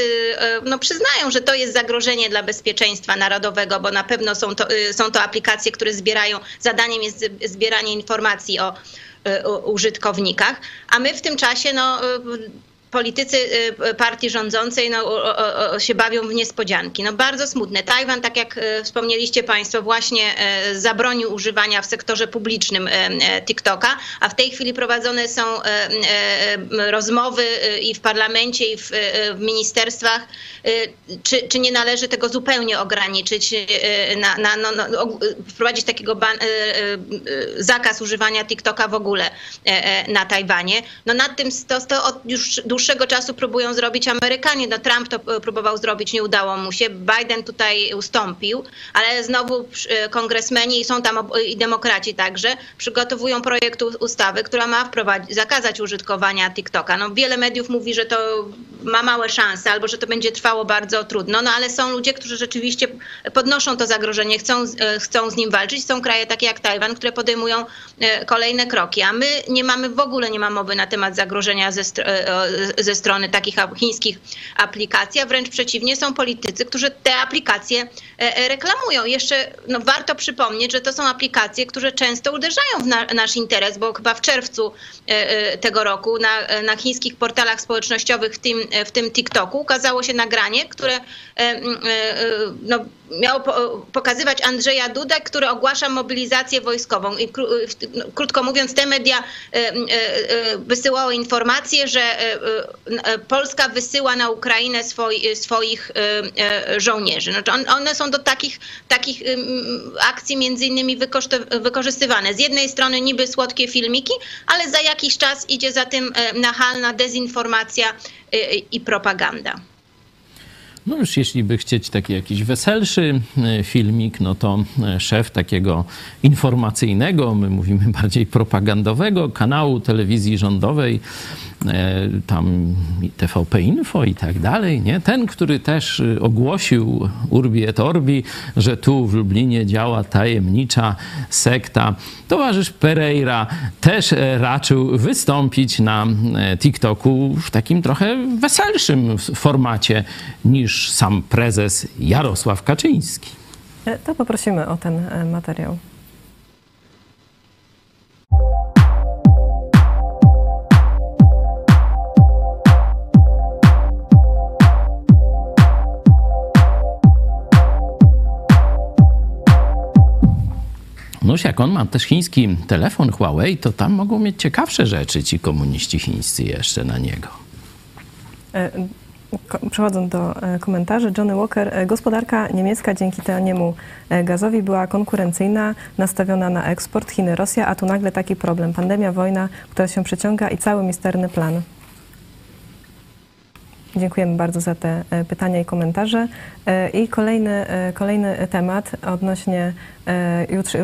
no, przyznają, że to jest zagrożenie dla bezpieczeństwa narodowego, bo na pewno są to, są to aplikacje, które zbierają, zadaniem jest zbieranie informacji o użytkownikach, a my w tym czasie no, politycy y, partii rządzącej no, się bawią w niespodzianki. No, bardzo smutne. Tajwan, tak jak y, wspomnieliście Państwo, właśnie y, zabronił używania w sektorze publicznym TikToka, a w tej chwili prowadzone są rozmowy i w parlamencie, i w, ministerstwach, czy, czy nie należy tego zupełnie ograniczyć, na, na, no, no, wprowadzić takiego ban, zakaz używania TikToka w ogóle na Tajwanie. No nad tym to, to już dłuższego czasu próbują zrobić Amerykanie. No, Trump to e, próbował zrobić, nie udało mu się. Biden tutaj ustąpił, ale znowu e, kongresmeni i są tam i demokraci także przygotowują projekt ustawy, która ma zakazać użytkowania TikToka. No, wiele mediów mówi, że to ma małe szanse albo że to będzie trwało bardzo trudno, no ale są ludzie, którzy rzeczywiście podnoszą to zagrożenie, chcą, e, chcą z nim walczyć. Są kraje takie jak Tajwan, które podejmują kolejne kroki, a my nie mamy w ogóle nie ma mowy na temat zagrożenia ze, ze strony takich chińskich aplikacji, a wręcz przeciwnie, są politycy, którzy te aplikacje reklamują. Jeszcze no, warto przypomnieć, że to są aplikacje, które często uderzają w na, nasz interes, bo chyba w czerwcu e, tego roku na, na chińskich portalach społecznościowych, w tym, w tym TikToku, ukazało się nagranie, które no, miało pokazywać Andrzeja Dudę, który ogłasza mobilizację wojskową. I no, krótko mówiąc, te media wysyłały informacje, że Polska wysyła na Ukrainę swoi, swoich żołnierzy. Znaczy one są do takich, takich akcji między innymi wykorzystywane. Z jednej strony niby słodkie filmiki, ale za jakiś czas idzie za tym nachalna dezinformacja i propaganda.
No już jeśli by chcieć taki jakiś weselszy e, filmik, no to e, szef takiego informacyjnego, my mówimy bardziej propagandowego kanału telewizji rządowej, e, tam TVP Info i tak dalej, nie? Ten, który też ogłosił Urbi et Orbi, że tu w Lublinie działa tajemnicza sekta. Towarzysz Pereira też raczył wystąpić na TikToku w takim trochę weselszym formacie niż sam prezes Jarosław Kaczyński.
E, to poprosimy o ten e, materiał.
No jak on ma też chiński telefon Huawei, to tam mogą mieć ciekawsze rzeczy ci komuniści chińscy jeszcze na niego.
E, Przechodząc do e, komentarzy, Johnny Walker, e, gospodarka niemiecka dzięki taniemu gazowi była konkurencyjna, nastawiona na eksport Chiny, Rosja, a tu nagle taki problem, pandemia, wojna, która się przeciąga i cały misterny plan. Dziękujemy bardzo za te e, pytania i komentarze. E, I kolejny, e, kolejny temat odnośnie,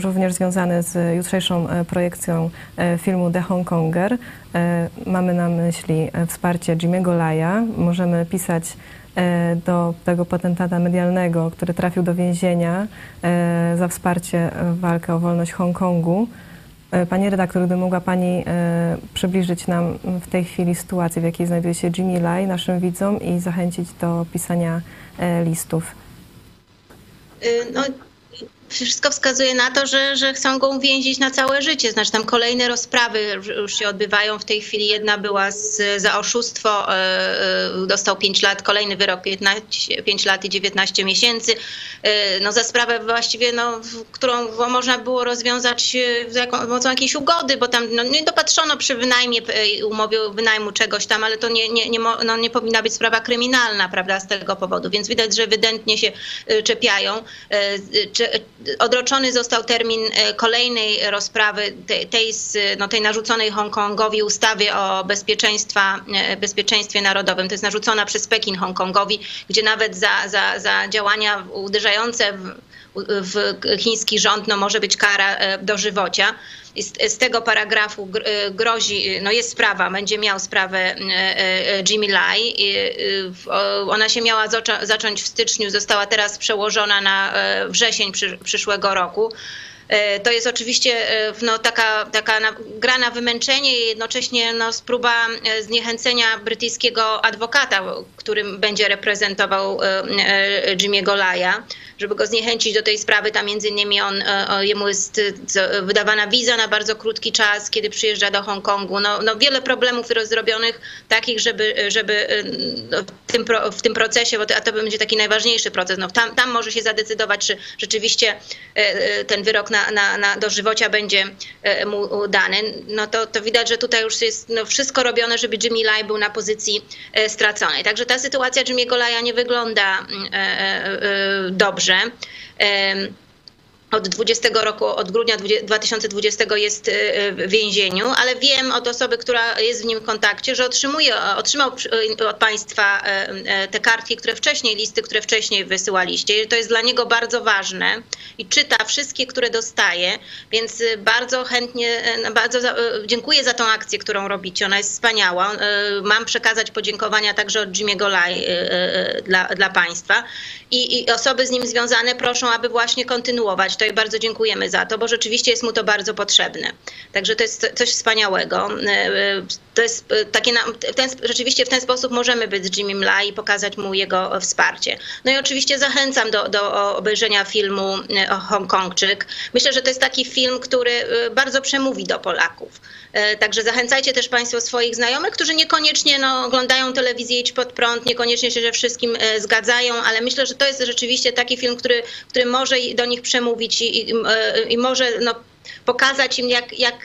również związany z jutrzejszą projekcją filmu The Hongkonger. Mamy na myśli wsparcie Jimmy'ego Laja. Możemy pisać do tego potentata medialnego, który trafił do więzienia za wsparcie walkę o wolność Hongkongu. E, pani redaktor, gdyby mogła Pani e, przybliżyć nam w tej chwili sytuację, w jakiej znajduje się Jimmy Lai, naszym widzom i zachęcić do pisania e, listów.
No, wszystko wskazuje na to, że, że chcą go uwięzić na całe życie. Znaczy tam kolejne rozprawy już się odbywają w tej chwili. Jedna była z, za oszustwo, e, e, dostał 5 lat, kolejny wyrok 15, 5 lat i 19 miesięcy. E, no za sprawę właściwie, no, którą można było rozwiązać za pomocą jakiejś ugody, bo tam no, nie dopatrzono przy wynajmie, umowie wynajmu czegoś tam, ale to nie, nie, nie, no, nie powinna być sprawa kryminalna, prawda, z tego powodu. Więc widać, że ewidentnie się czepiają odroczony został termin e, kolejnej rozprawy, tej, no, tej narzuconej Hongkongowi ustawy o bezpieczeństwa, e, bezpieczeństwie narodowym. To jest narzucona przez Pekin Hongkongowi, gdzie nawet za, za, za działania uderzające w, w chiński rząd no, może być kara e, dożywocia. Z, z tego paragrafu grozi, no jest sprawa, będzie miał sprawę Jimmy Lai. Ona się miała zacząć w styczniu, została teraz przełożona na wrzesień przyszłego roku. E, to jest oczywiście e, no, taka, taka gra na wymęczenie i jednocześnie no, próba e, zniechęcenia brytyjskiego adwokata, którym będzie reprezentował Jimmy'ego Laya, żeby go zniechęcić do tej sprawy. Tam między innymi on, jemu jest wydawana wiza na bardzo krótki czas, kiedy przyjeżdża do Hongkongu. No, no wiele problemów zrobionych takich, żeby, żeby no, w, tym, w tym procesie, bo to, a to będzie taki najważniejszy proces, no, tam, tam może się zadecydować, czy rzeczywiście ten wyrok na, na, na dożywocia będzie e, mu dany, no to, to widać, że tutaj już jest no, wszystko robione, żeby Jimmy Lai był na pozycji e, straconej. Także ta sytuacja Jimmy'ego Laya nie wygląda mm, e, dobrze od 20 roku, od grudnia 2020 jest y, w więzieniu, ale wiem od osoby, która jest w nim kontakcie, że otrzymuje, otrzymał y, od państwa y, te kartki, które wcześniej, listy, które wcześniej wysyłaliście. To jest dla niego bardzo ważne i czyta wszystkie, które dostaje, więc bardzo chętnie, bardzo dziękuję za tą akcję, którą robicie. Ona jest wspaniała. Mam przekazać podziękowania także od Jimmy'ego Lai dla, dla państwa I, i osoby z nim związane proszą, aby właśnie kontynuować to tutaj bardzo dziękujemy za to, bo rzeczywiście jest mu to bardzo potrzebne. Także to jest coś wspaniałego. E, e, to jest e, takie, ten, rzeczywiście w ten sposób możemy być z Jimmy Mla i pokazać mu jego wsparcie. No i oczywiście zachęcam do, do obejrzenia filmu Hongkongczyk. Myślę, że to jest taki film, który bardzo przemówi do Polaków. Także zachęcajcie też Państwo swoich znajomych, którzy niekoniecznie no, oglądają telewizję Idź Pod Prąd, niekoniecznie się ze wszystkim zgadzają, ale myślę, że to jest rzeczywiście taki film, który, który może do nich przemówić i, i, i może no, pokazać im, jak, jak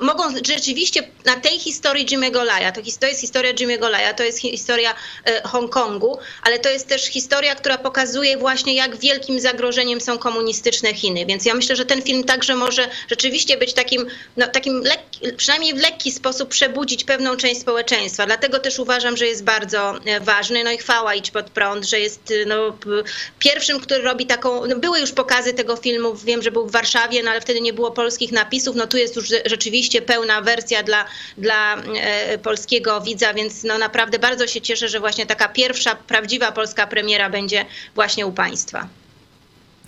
mogą rzeczywiście na tej historii Jimmy'ego Laya, to, to jest historia Jimmy'ego Laya, to jest historia e, Hongkongu, ale to jest też historia, która pokazuje właśnie, jak wielkim zagrożeniem są komunistyczne Chiny. Więc ja myślę, że ten film także może rzeczywiście być takim, no, takim lekki, przynajmniej w lekki sposób przebudzić pewną część społeczeństwa. Dlatego też uważam, że jest bardzo e, ważny. No i chwała Idź Pod Prąd, że jest no, pierwszym, który robi taką, no, były już pokazy tego filmu, wiem, że był w Warszawie, no ale wtedy nie było polskich napisów, no tu jest już rzeczywiście pełna wersja dla, dla e, polskiego widza, więc no naprawdę bardzo się cieszę, że właśnie taka pierwsza prawdziwa polska premiera będzie właśnie u Państwa.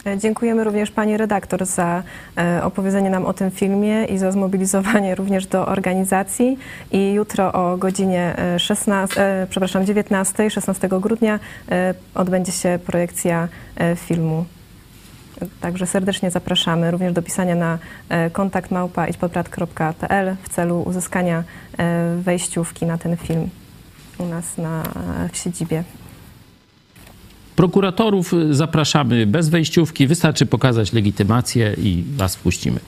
E, dziękujemy również Pani redaktor za e, opowiedzenie nam o tym filmie i za zmobilizowanie [LAUGHS] również do organizacji. I jutro o godzinie 16, przepraszam, 19, 16 grudnia odbędzie się projekcja filmu. Także serdecznie zapraszamy również do pisania na e, kontakt małpa w celu uzyskania e, wejściówki na ten film u nas na, w siedzibie.
Prokuratorów zapraszamy bez wejściówki. Wystarczy pokazać legitymację i was wpuścimy.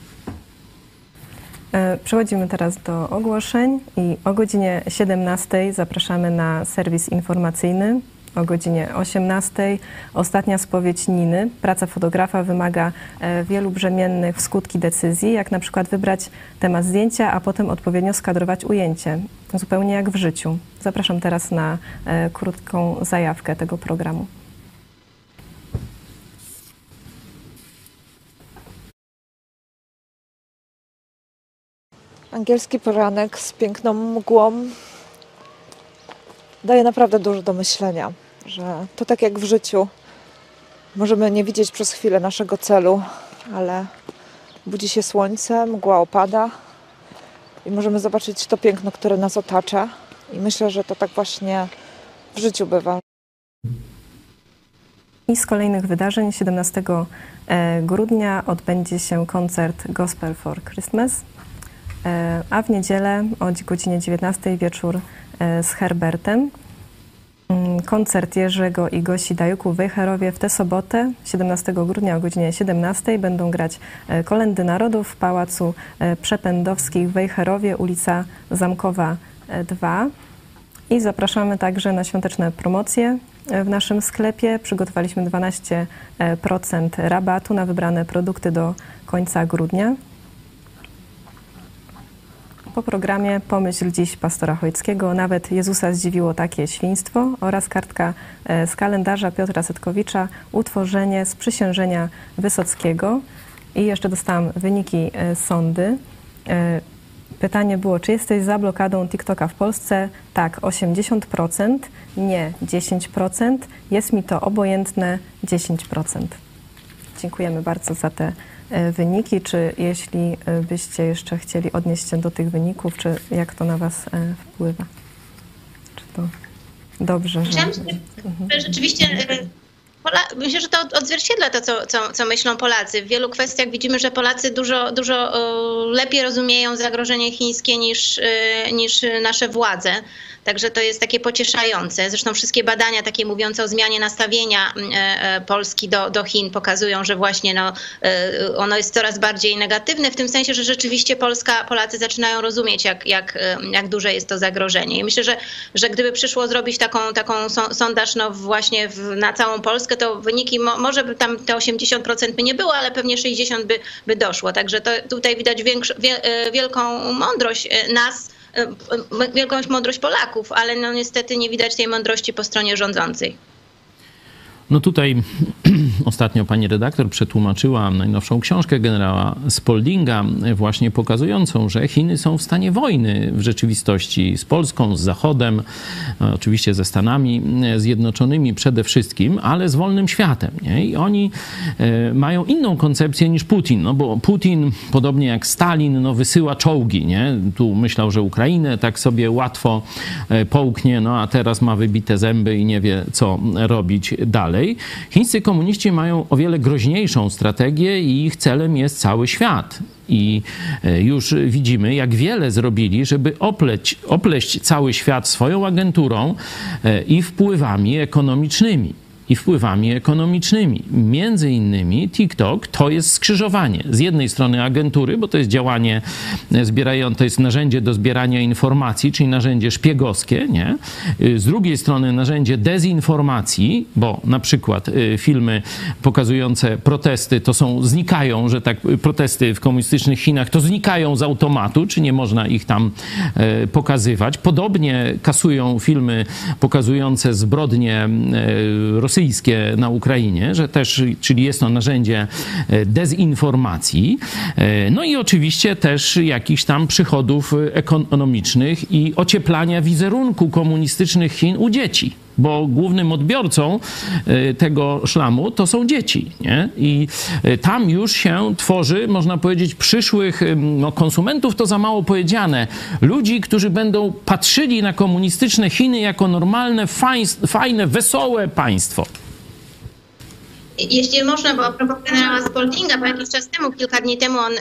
E, przechodzimy teraz do ogłoszeń i o godzinie 17 zapraszamy na serwis informacyjny o godzinie 18. Ostatnia spowiedź Niny. Praca fotografa wymaga e, wielu brzemiennych w skutki decyzji, jak na przykład wybrać temat zdjęcia, a potem odpowiednio skadrować ujęcie. Zupełnie jak w życiu. Zapraszam teraz na e, krótką zajawkę tego programu.
Angielski poranek z piękną mgłą daje naprawdę dużo do myślenia że to tak jak w życiu. Możemy nie widzieć przez chwilę naszego celu, ale budzi się słońce, mgła opada i możemy zobaczyć to piękno, które nas otacza. I myślę, że to tak właśnie w życiu bywa.
I z kolejnych wydarzeń 17 grudnia odbędzie się koncert Gospel for Christmas, a w niedzielę o godzinie 19 wieczór z Herbertem. Mm, koncert Jerzego i Gosi Dajuku w Wejherowie w tę sobotę, 17 grudnia o godzinie 17 będą grać Kolendy Narodów w Pałacu Przepędowskich w Wejherowie, ulica Zamkowa 2. I zapraszamy także na świąteczne promocje w naszym sklepie. Przygotowaliśmy 12% rabatu na wybrane produkty do końca grudnia. Po programie Pomyśl dziś pastora Chojeckiego nawet Jezusa zdziwiło takie świństwo oraz kartka z kalendarza Piotra Setkowicza Utworzenie z przysiężenia Wysockiego. I jeszcze dostałam wyniki sądy. Pytanie było, czy jesteś za blokadą TikToka w Polsce? Tak, 80%, nie 10%, jest mi to obojętne 10%. Dziękujemy bardzo za te wyniki. Czy jeśli byście jeszcze chcieli odnieść się do tych wyników, czy jak to na Was wpływa? Czy to dobrze, że...
Chciałam się, że rzeczywiście Pola- myślę, że to odzwierciedla to, co, co, co myślą Polacy. W wielu kwestiach widzimy, że Polacy dużo, dużo lepiej rozumieją zagrożenie chińskie niż, niż nasze władze. Także to jest takie pocieszające. Zresztą wszystkie badania takie mówiące o zmianie nastawienia Polski do, do Chin pokazują, że właśnie no, ono jest coraz bardziej negatywne, w tym sensie, że rzeczywiście Polska, Polacy zaczynają rozumieć, jak, jak, jak duże jest to zagrożenie. I myślę, że, że gdyby przyszło zrobić taką, taką sondaż no właśnie w, na całą Polskę, to wyniki, mo, może by tam te 80% by nie było, ale pewnie 60% by, by doszło. Także to, tutaj widać większ, wie, wielką mądrość nas, wielką mądrość Polaków, ale no niestety nie widać tej mądrości po stronie rządzącej.
No tutaj [CLEARS THROAT] ostatnio pani redaktor przetłumaczyła najnowszą książkę generała Spoldinga, właśnie pokazującą, że Chiny są w stanie wojny w rzeczywistości z Polską, z Zachodem, oczywiście ze Stanami Zjednoczonymi przede wszystkim, ale z wolnym światem. Nie? I oni mają inną koncepcję niż Putin, no bo Putin, podobnie jak Stalin, no wysyła czołgi. Nie? Tu myślał, że Ukrainę tak sobie łatwo połknie, no a teraz ma wybite zęby i nie wie, co robić dalej dalej. Chińscy komuniści mają o wiele groźniejszą strategię i ich celem jest cały świat. I już widzimy, jak wiele zrobili, żeby opleć, opleść cały świat swoją agenturą i wpływami ekonomicznymi i wpływami ekonomicznymi. Między innymi TikTok to jest skrzyżowanie. Z jednej strony agentury, bo to jest działanie zbierają, to jest narzędzie do zbierania informacji, czyli narzędzie szpiegowskie, nie? Z drugiej strony narzędzie dezinformacji, bo na przykład filmy pokazujące protesty to są, znikają, że tak, protesty w komunistycznych Chinach to znikają z automatu, czy nie można ich tam pokazywać. Podobnie kasują filmy pokazujące zbrodnie rosyjskie, rosyjskie na Ukrainie, że też, czyli jest to narzędzie dezinformacji, no i oczywiście też jakichś tam przychodów ekonomicznych i ocieplania wizerunku komunistycznych Chin u dzieci bo głównym odbiorcą tego szlamu to są dzieci. Nie? I tam już się tworzy, można powiedzieć, przyszłych no, konsumentów, to za mało powiedziane, ludzi, którzy będą patrzyli na komunistyczne Chiny jako normalne, fajne, wesołe państwo.
Jeśli można, bo a propos generała Spaldinga, bo jakiś czas temu, kilka dni temu on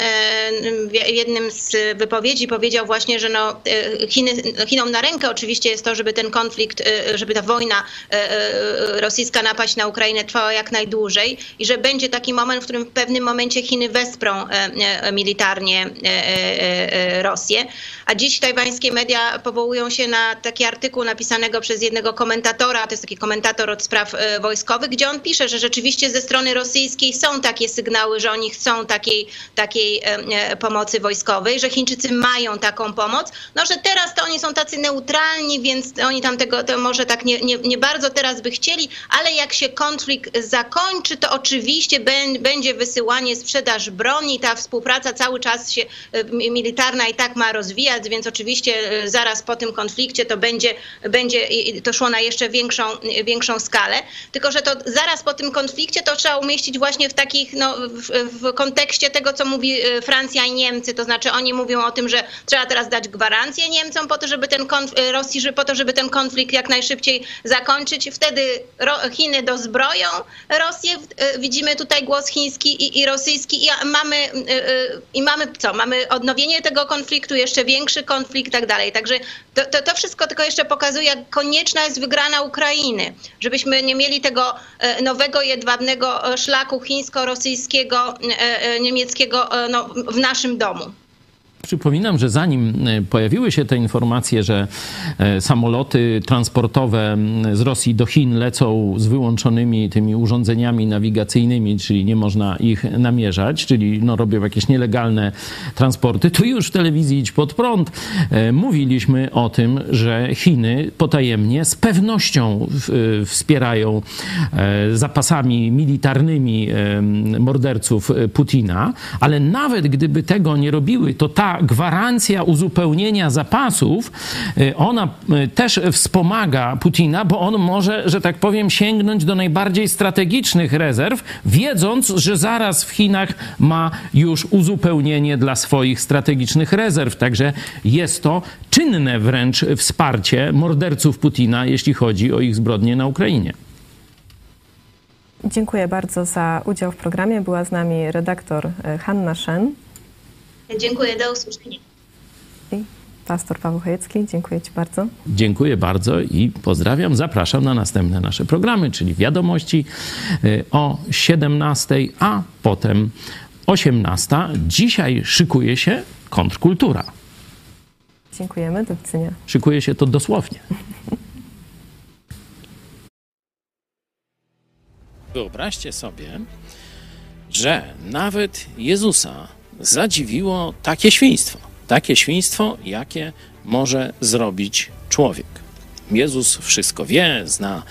w jednym z wypowiedzi powiedział właśnie, że no, Chiny, Chinom na rękę oczywiście jest to, żeby ten konflikt, żeby ta wojna rosyjska napaść na Ukrainę trwała jak najdłużej i że będzie taki moment, w którym w pewnym momencie Chiny wesprą militarnie Rosję. A dziś tajwańskie media powołują się na taki artykuł napisanego przez jednego komentatora, to jest taki komentator od spraw wojskowych, gdzie on pisze, że rzeczywiście ze strony rosyjskiej. Są takie sygnały, że oni chcą takiej, takiej pomocy wojskowej, że Chińczycy mają taką pomoc, no że teraz to oni są tacy neutralni, więc oni tam tego to może tak nie, nie, nie bardzo teraz by chcieli, ale jak się konflikt zakończy, to oczywiście będzie wysyłanie, sprzedaż broni, ta współpraca cały czas się militarna i tak ma rozwijać, więc oczywiście zaraz po tym konflikcie to będzie, będzie to szło na jeszcze większą, większą skalę, tylko że to zaraz po tym konflikcie konflikcie, to trzeba umieścić właśnie w takich, no, w, w kontekście tego, co mówi y, Francja i Niemcy, to znaczy oni mówią o tym, że trzeba teraz dać gwarancję Niemcom po to, żeby ten konf- Rosji, żeby, po to, żeby ten konflikt jak najszybciej zakończyć. Wtedy Chiny dozbroją Rosję. Widzimy tutaj głos chiński i, i rosyjski i mamy, i mamy co? Mamy odnowienie tego konfliktu, jeszcze większy konflikt i tak dalej. Także to, to, to wszystko tylko jeszcze pokazuje, jak konieczna jest wygrana Ukrainy, żebyśmy nie mieli tego nowego jedwabnego szlaku chińsko-rosyjskiego, niemieckiego no, w naszym domu.
Przypominam, że zanim e, pojawiły się te informacje, że e, samoloty transportowe z Rosji do Chin lecą z wyłączonymi tymi urządzeniami nawigacyjnymi, czyli nie można ich namierzać, czyli no, robią jakieś nielegalne transporty, to już w telewizji Idź Pod Prąd e, mówiliśmy o tym, że Chiny potajemnie z pewnością wspierają zapasami militarnymi morderców Putina, ale nawet gdyby tego nie robiły, to ta gwarancja uzupełnienia zapasów, y, ona y, też wspomaga Putina, bo on może, że tak powiem, sięgnąć do najbardziej strategicznych rezerw, wiedząc, że zaraz w Chinach ma już uzupełnienie dla swoich strategicznych rezerw. Także jest to czynne wręcz wsparcie morderców Putina, jeśli chodzi o ich zbrodnie na Ukrainie.
Dziękuję bardzo za udział w programie. Była z nami redaktor y, Hanna Szen.
Dziękuję, do usłyszenia.
I pastor Paweł Chojecki, dziękuję Ci bardzo.
Dziękuję bardzo i pozdrawiam. Zapraszam na następne nasze programy, czyli wiadomości y, o 17, a potem 18. Dzisiaj szykuje się kontrkultura.
Dziękujemy, do widzenia.
Szykuje się to dosłownie. Wyobraźcie sobie, że nawet Jezusa zadziwiło takie świństwo. Takie świństwo, jakie może zrobić człowiek. Jezus wszystko wie, zna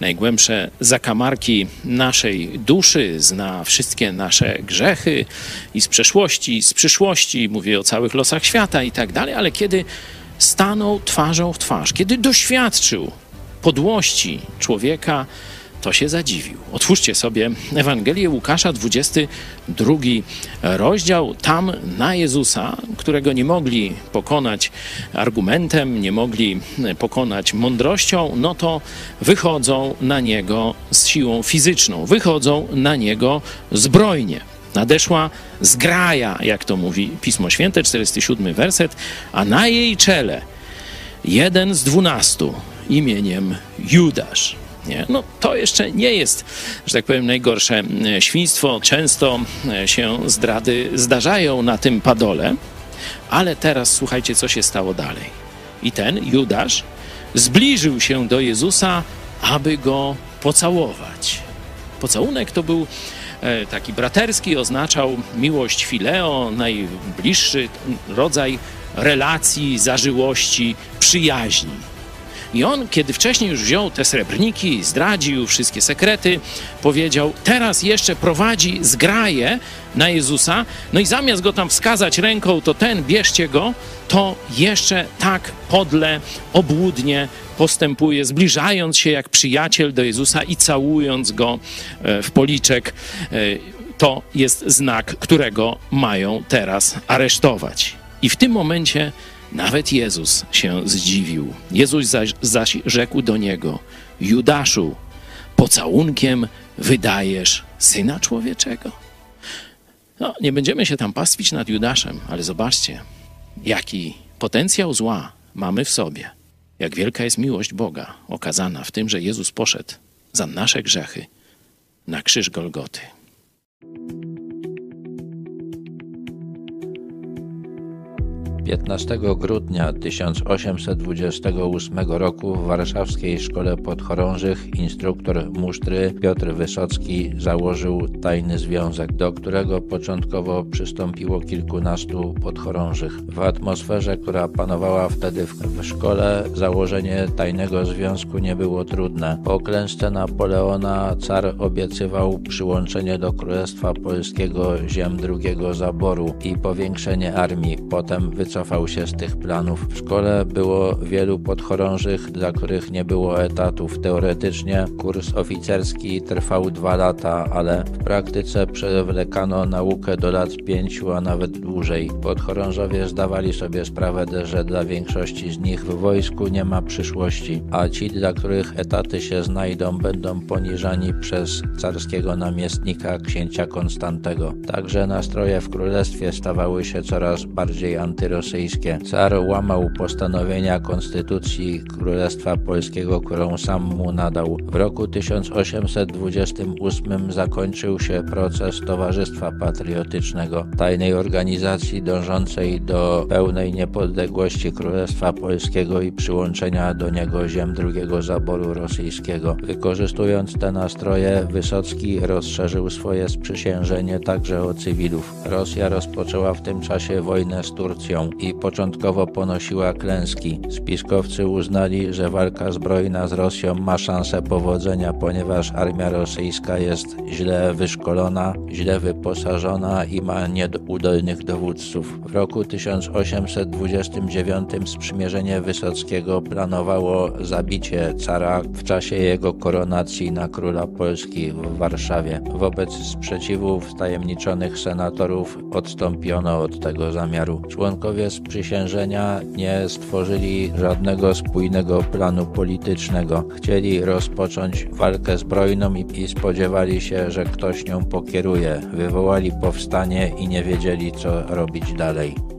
najgłębsze zakamarki naszej duszy, zna wszystkie nasze grzechy i z przeszłości, z przyszłości, mówię o całych losach świata i tak dalej, ale kiedy stanął twarzą w twarz, kiedy doświadczył podłości człowieka, to się zadziwił. Otwórzcie sobie Ewangelię Łukasza, 22 rozdział. Tam na Jezusa, którego nie mogli pokonać argumentem, nie mogli pokonać mądrością, no to wychodzą na niego z siłą fizyczną, wychodzą na niego zbrojnie. Nadeszła zgraja, jak to mówi Pismo Święte, 47 werset, a na jej czele jeden z dwunastu imieniem Judasz. Nie? No to jeszcze nie jest, że tak powiem, najgorsze e, świństwo. Często e, się zdrady zdarzają na tym padole, ale teraz słuchajcie, co się stało dalej. I ten Judasz zbliżył się do Jezusa, aby go pocałować. Pocałunek to był e, taki braterski, oznaczał miłość fileo, najbliższy rodzaj relacji, zażyłości, przyjaźni. I on, kiedy wcześniej już wziął te srebrniki, zdradził wszystkie sekrety, powiedział: Teraz jeszcze prowadzi zgraję na Jezusa, no i zamiast go tam wskazać ręką, to ten, bierzcie go, to jeszcze tak podle, obłudnie postępuje, zbliżając się jak przyjaciel do Jezusa i całując go e, w policzek. E, to jest znak, którego mają teraz aresztować. I w tym momencie nawet Jezus się zdziwił. Jezus zaś, zaś rzekł do niego: Judaszu, pocałunkiem wydajesz syna człowieczego? No, nie będziemy się tam pastwić nad Judaszem, ale zobaczcie, jaki potencjał zła mamy w sobie. Jak wielka jest miłość Boga okazana w tym, że Jezus poszedł za nasze grzechy na krzyż Golgoty.
15 grudnia 1828 roku w warszawskiej szkole podchorążych instruktor musztry Piotr Wysocki założył tajny związek, do którego początkowo przystąpiło kilkunastu podchorążych. W atmosferze, która panowała wtedy w, szkole, założenie tajnego związku nie było trudne. Po klęsce Napoleona car obiecywał przyłączenie do Królestwa Polskiego ziem drugiego zaboru i powiększenie armii. Potem wycofanie wycofał się z tych planów. W szkole było wielu podchorążych, dla których nie było etatów. Teoretycznie kurs oficerski trwał dwa lata, ale w praktyce przewlekano naukę do lat pięciu, a nawet dłużej. Podchorążowie zdawali sobie sprawę, że dla większości z nich w wojsku nie ma przyszłości, a ci, dla których etaty się znajdą, będą poniżani przez carskiego namiestnika księcia Konstantego. Także nastroje w królestwie stawały się coraz bardziej antyrosyjskie. Car łamał postanowienia konstytucji Królestwa Polskiego, którą sam mu nadał. W roku 1828 zakończył się proces Towarzystwa Patriotycznego, tajnej organizacji dążącej do pełnej niepodległości Królestwa Polskiego i przyłączenia do niego ziem drugiego zaboru rosyjskiego. Wykorzystując te nastroje, Wysocki rozszerzył swoje sprzysiężenie także o cywilów. Rosja rozpoczęła w tym czasie wojnę z Turcją i początkowo ponosiła klęski. Spiskowcy uznali, że walka zbrojna z Rosją ma szansę powodzenia, ponieważ armia rosyjska jest źle wyszkolona, źle wyposażona i ma nieudolnych dowódców. W roku 1829 sprzymierzenie Wysockiego planowało zabicie cara w czasie jego koronacji na króla Polski w Warszawie. Wobec sprzeciwów tajemniczonych senatorów odstąpiono od tego zamiaru. Członkowie sprzysiężenia nie stworzyli żadnego spójnego planu politycznego. Chcieli rozpocząć walkę zbrojną i, i spodziewali się, że ktoś nią pokieruje. Wywołali powstanie i nie wiedzieli, co robić dalej.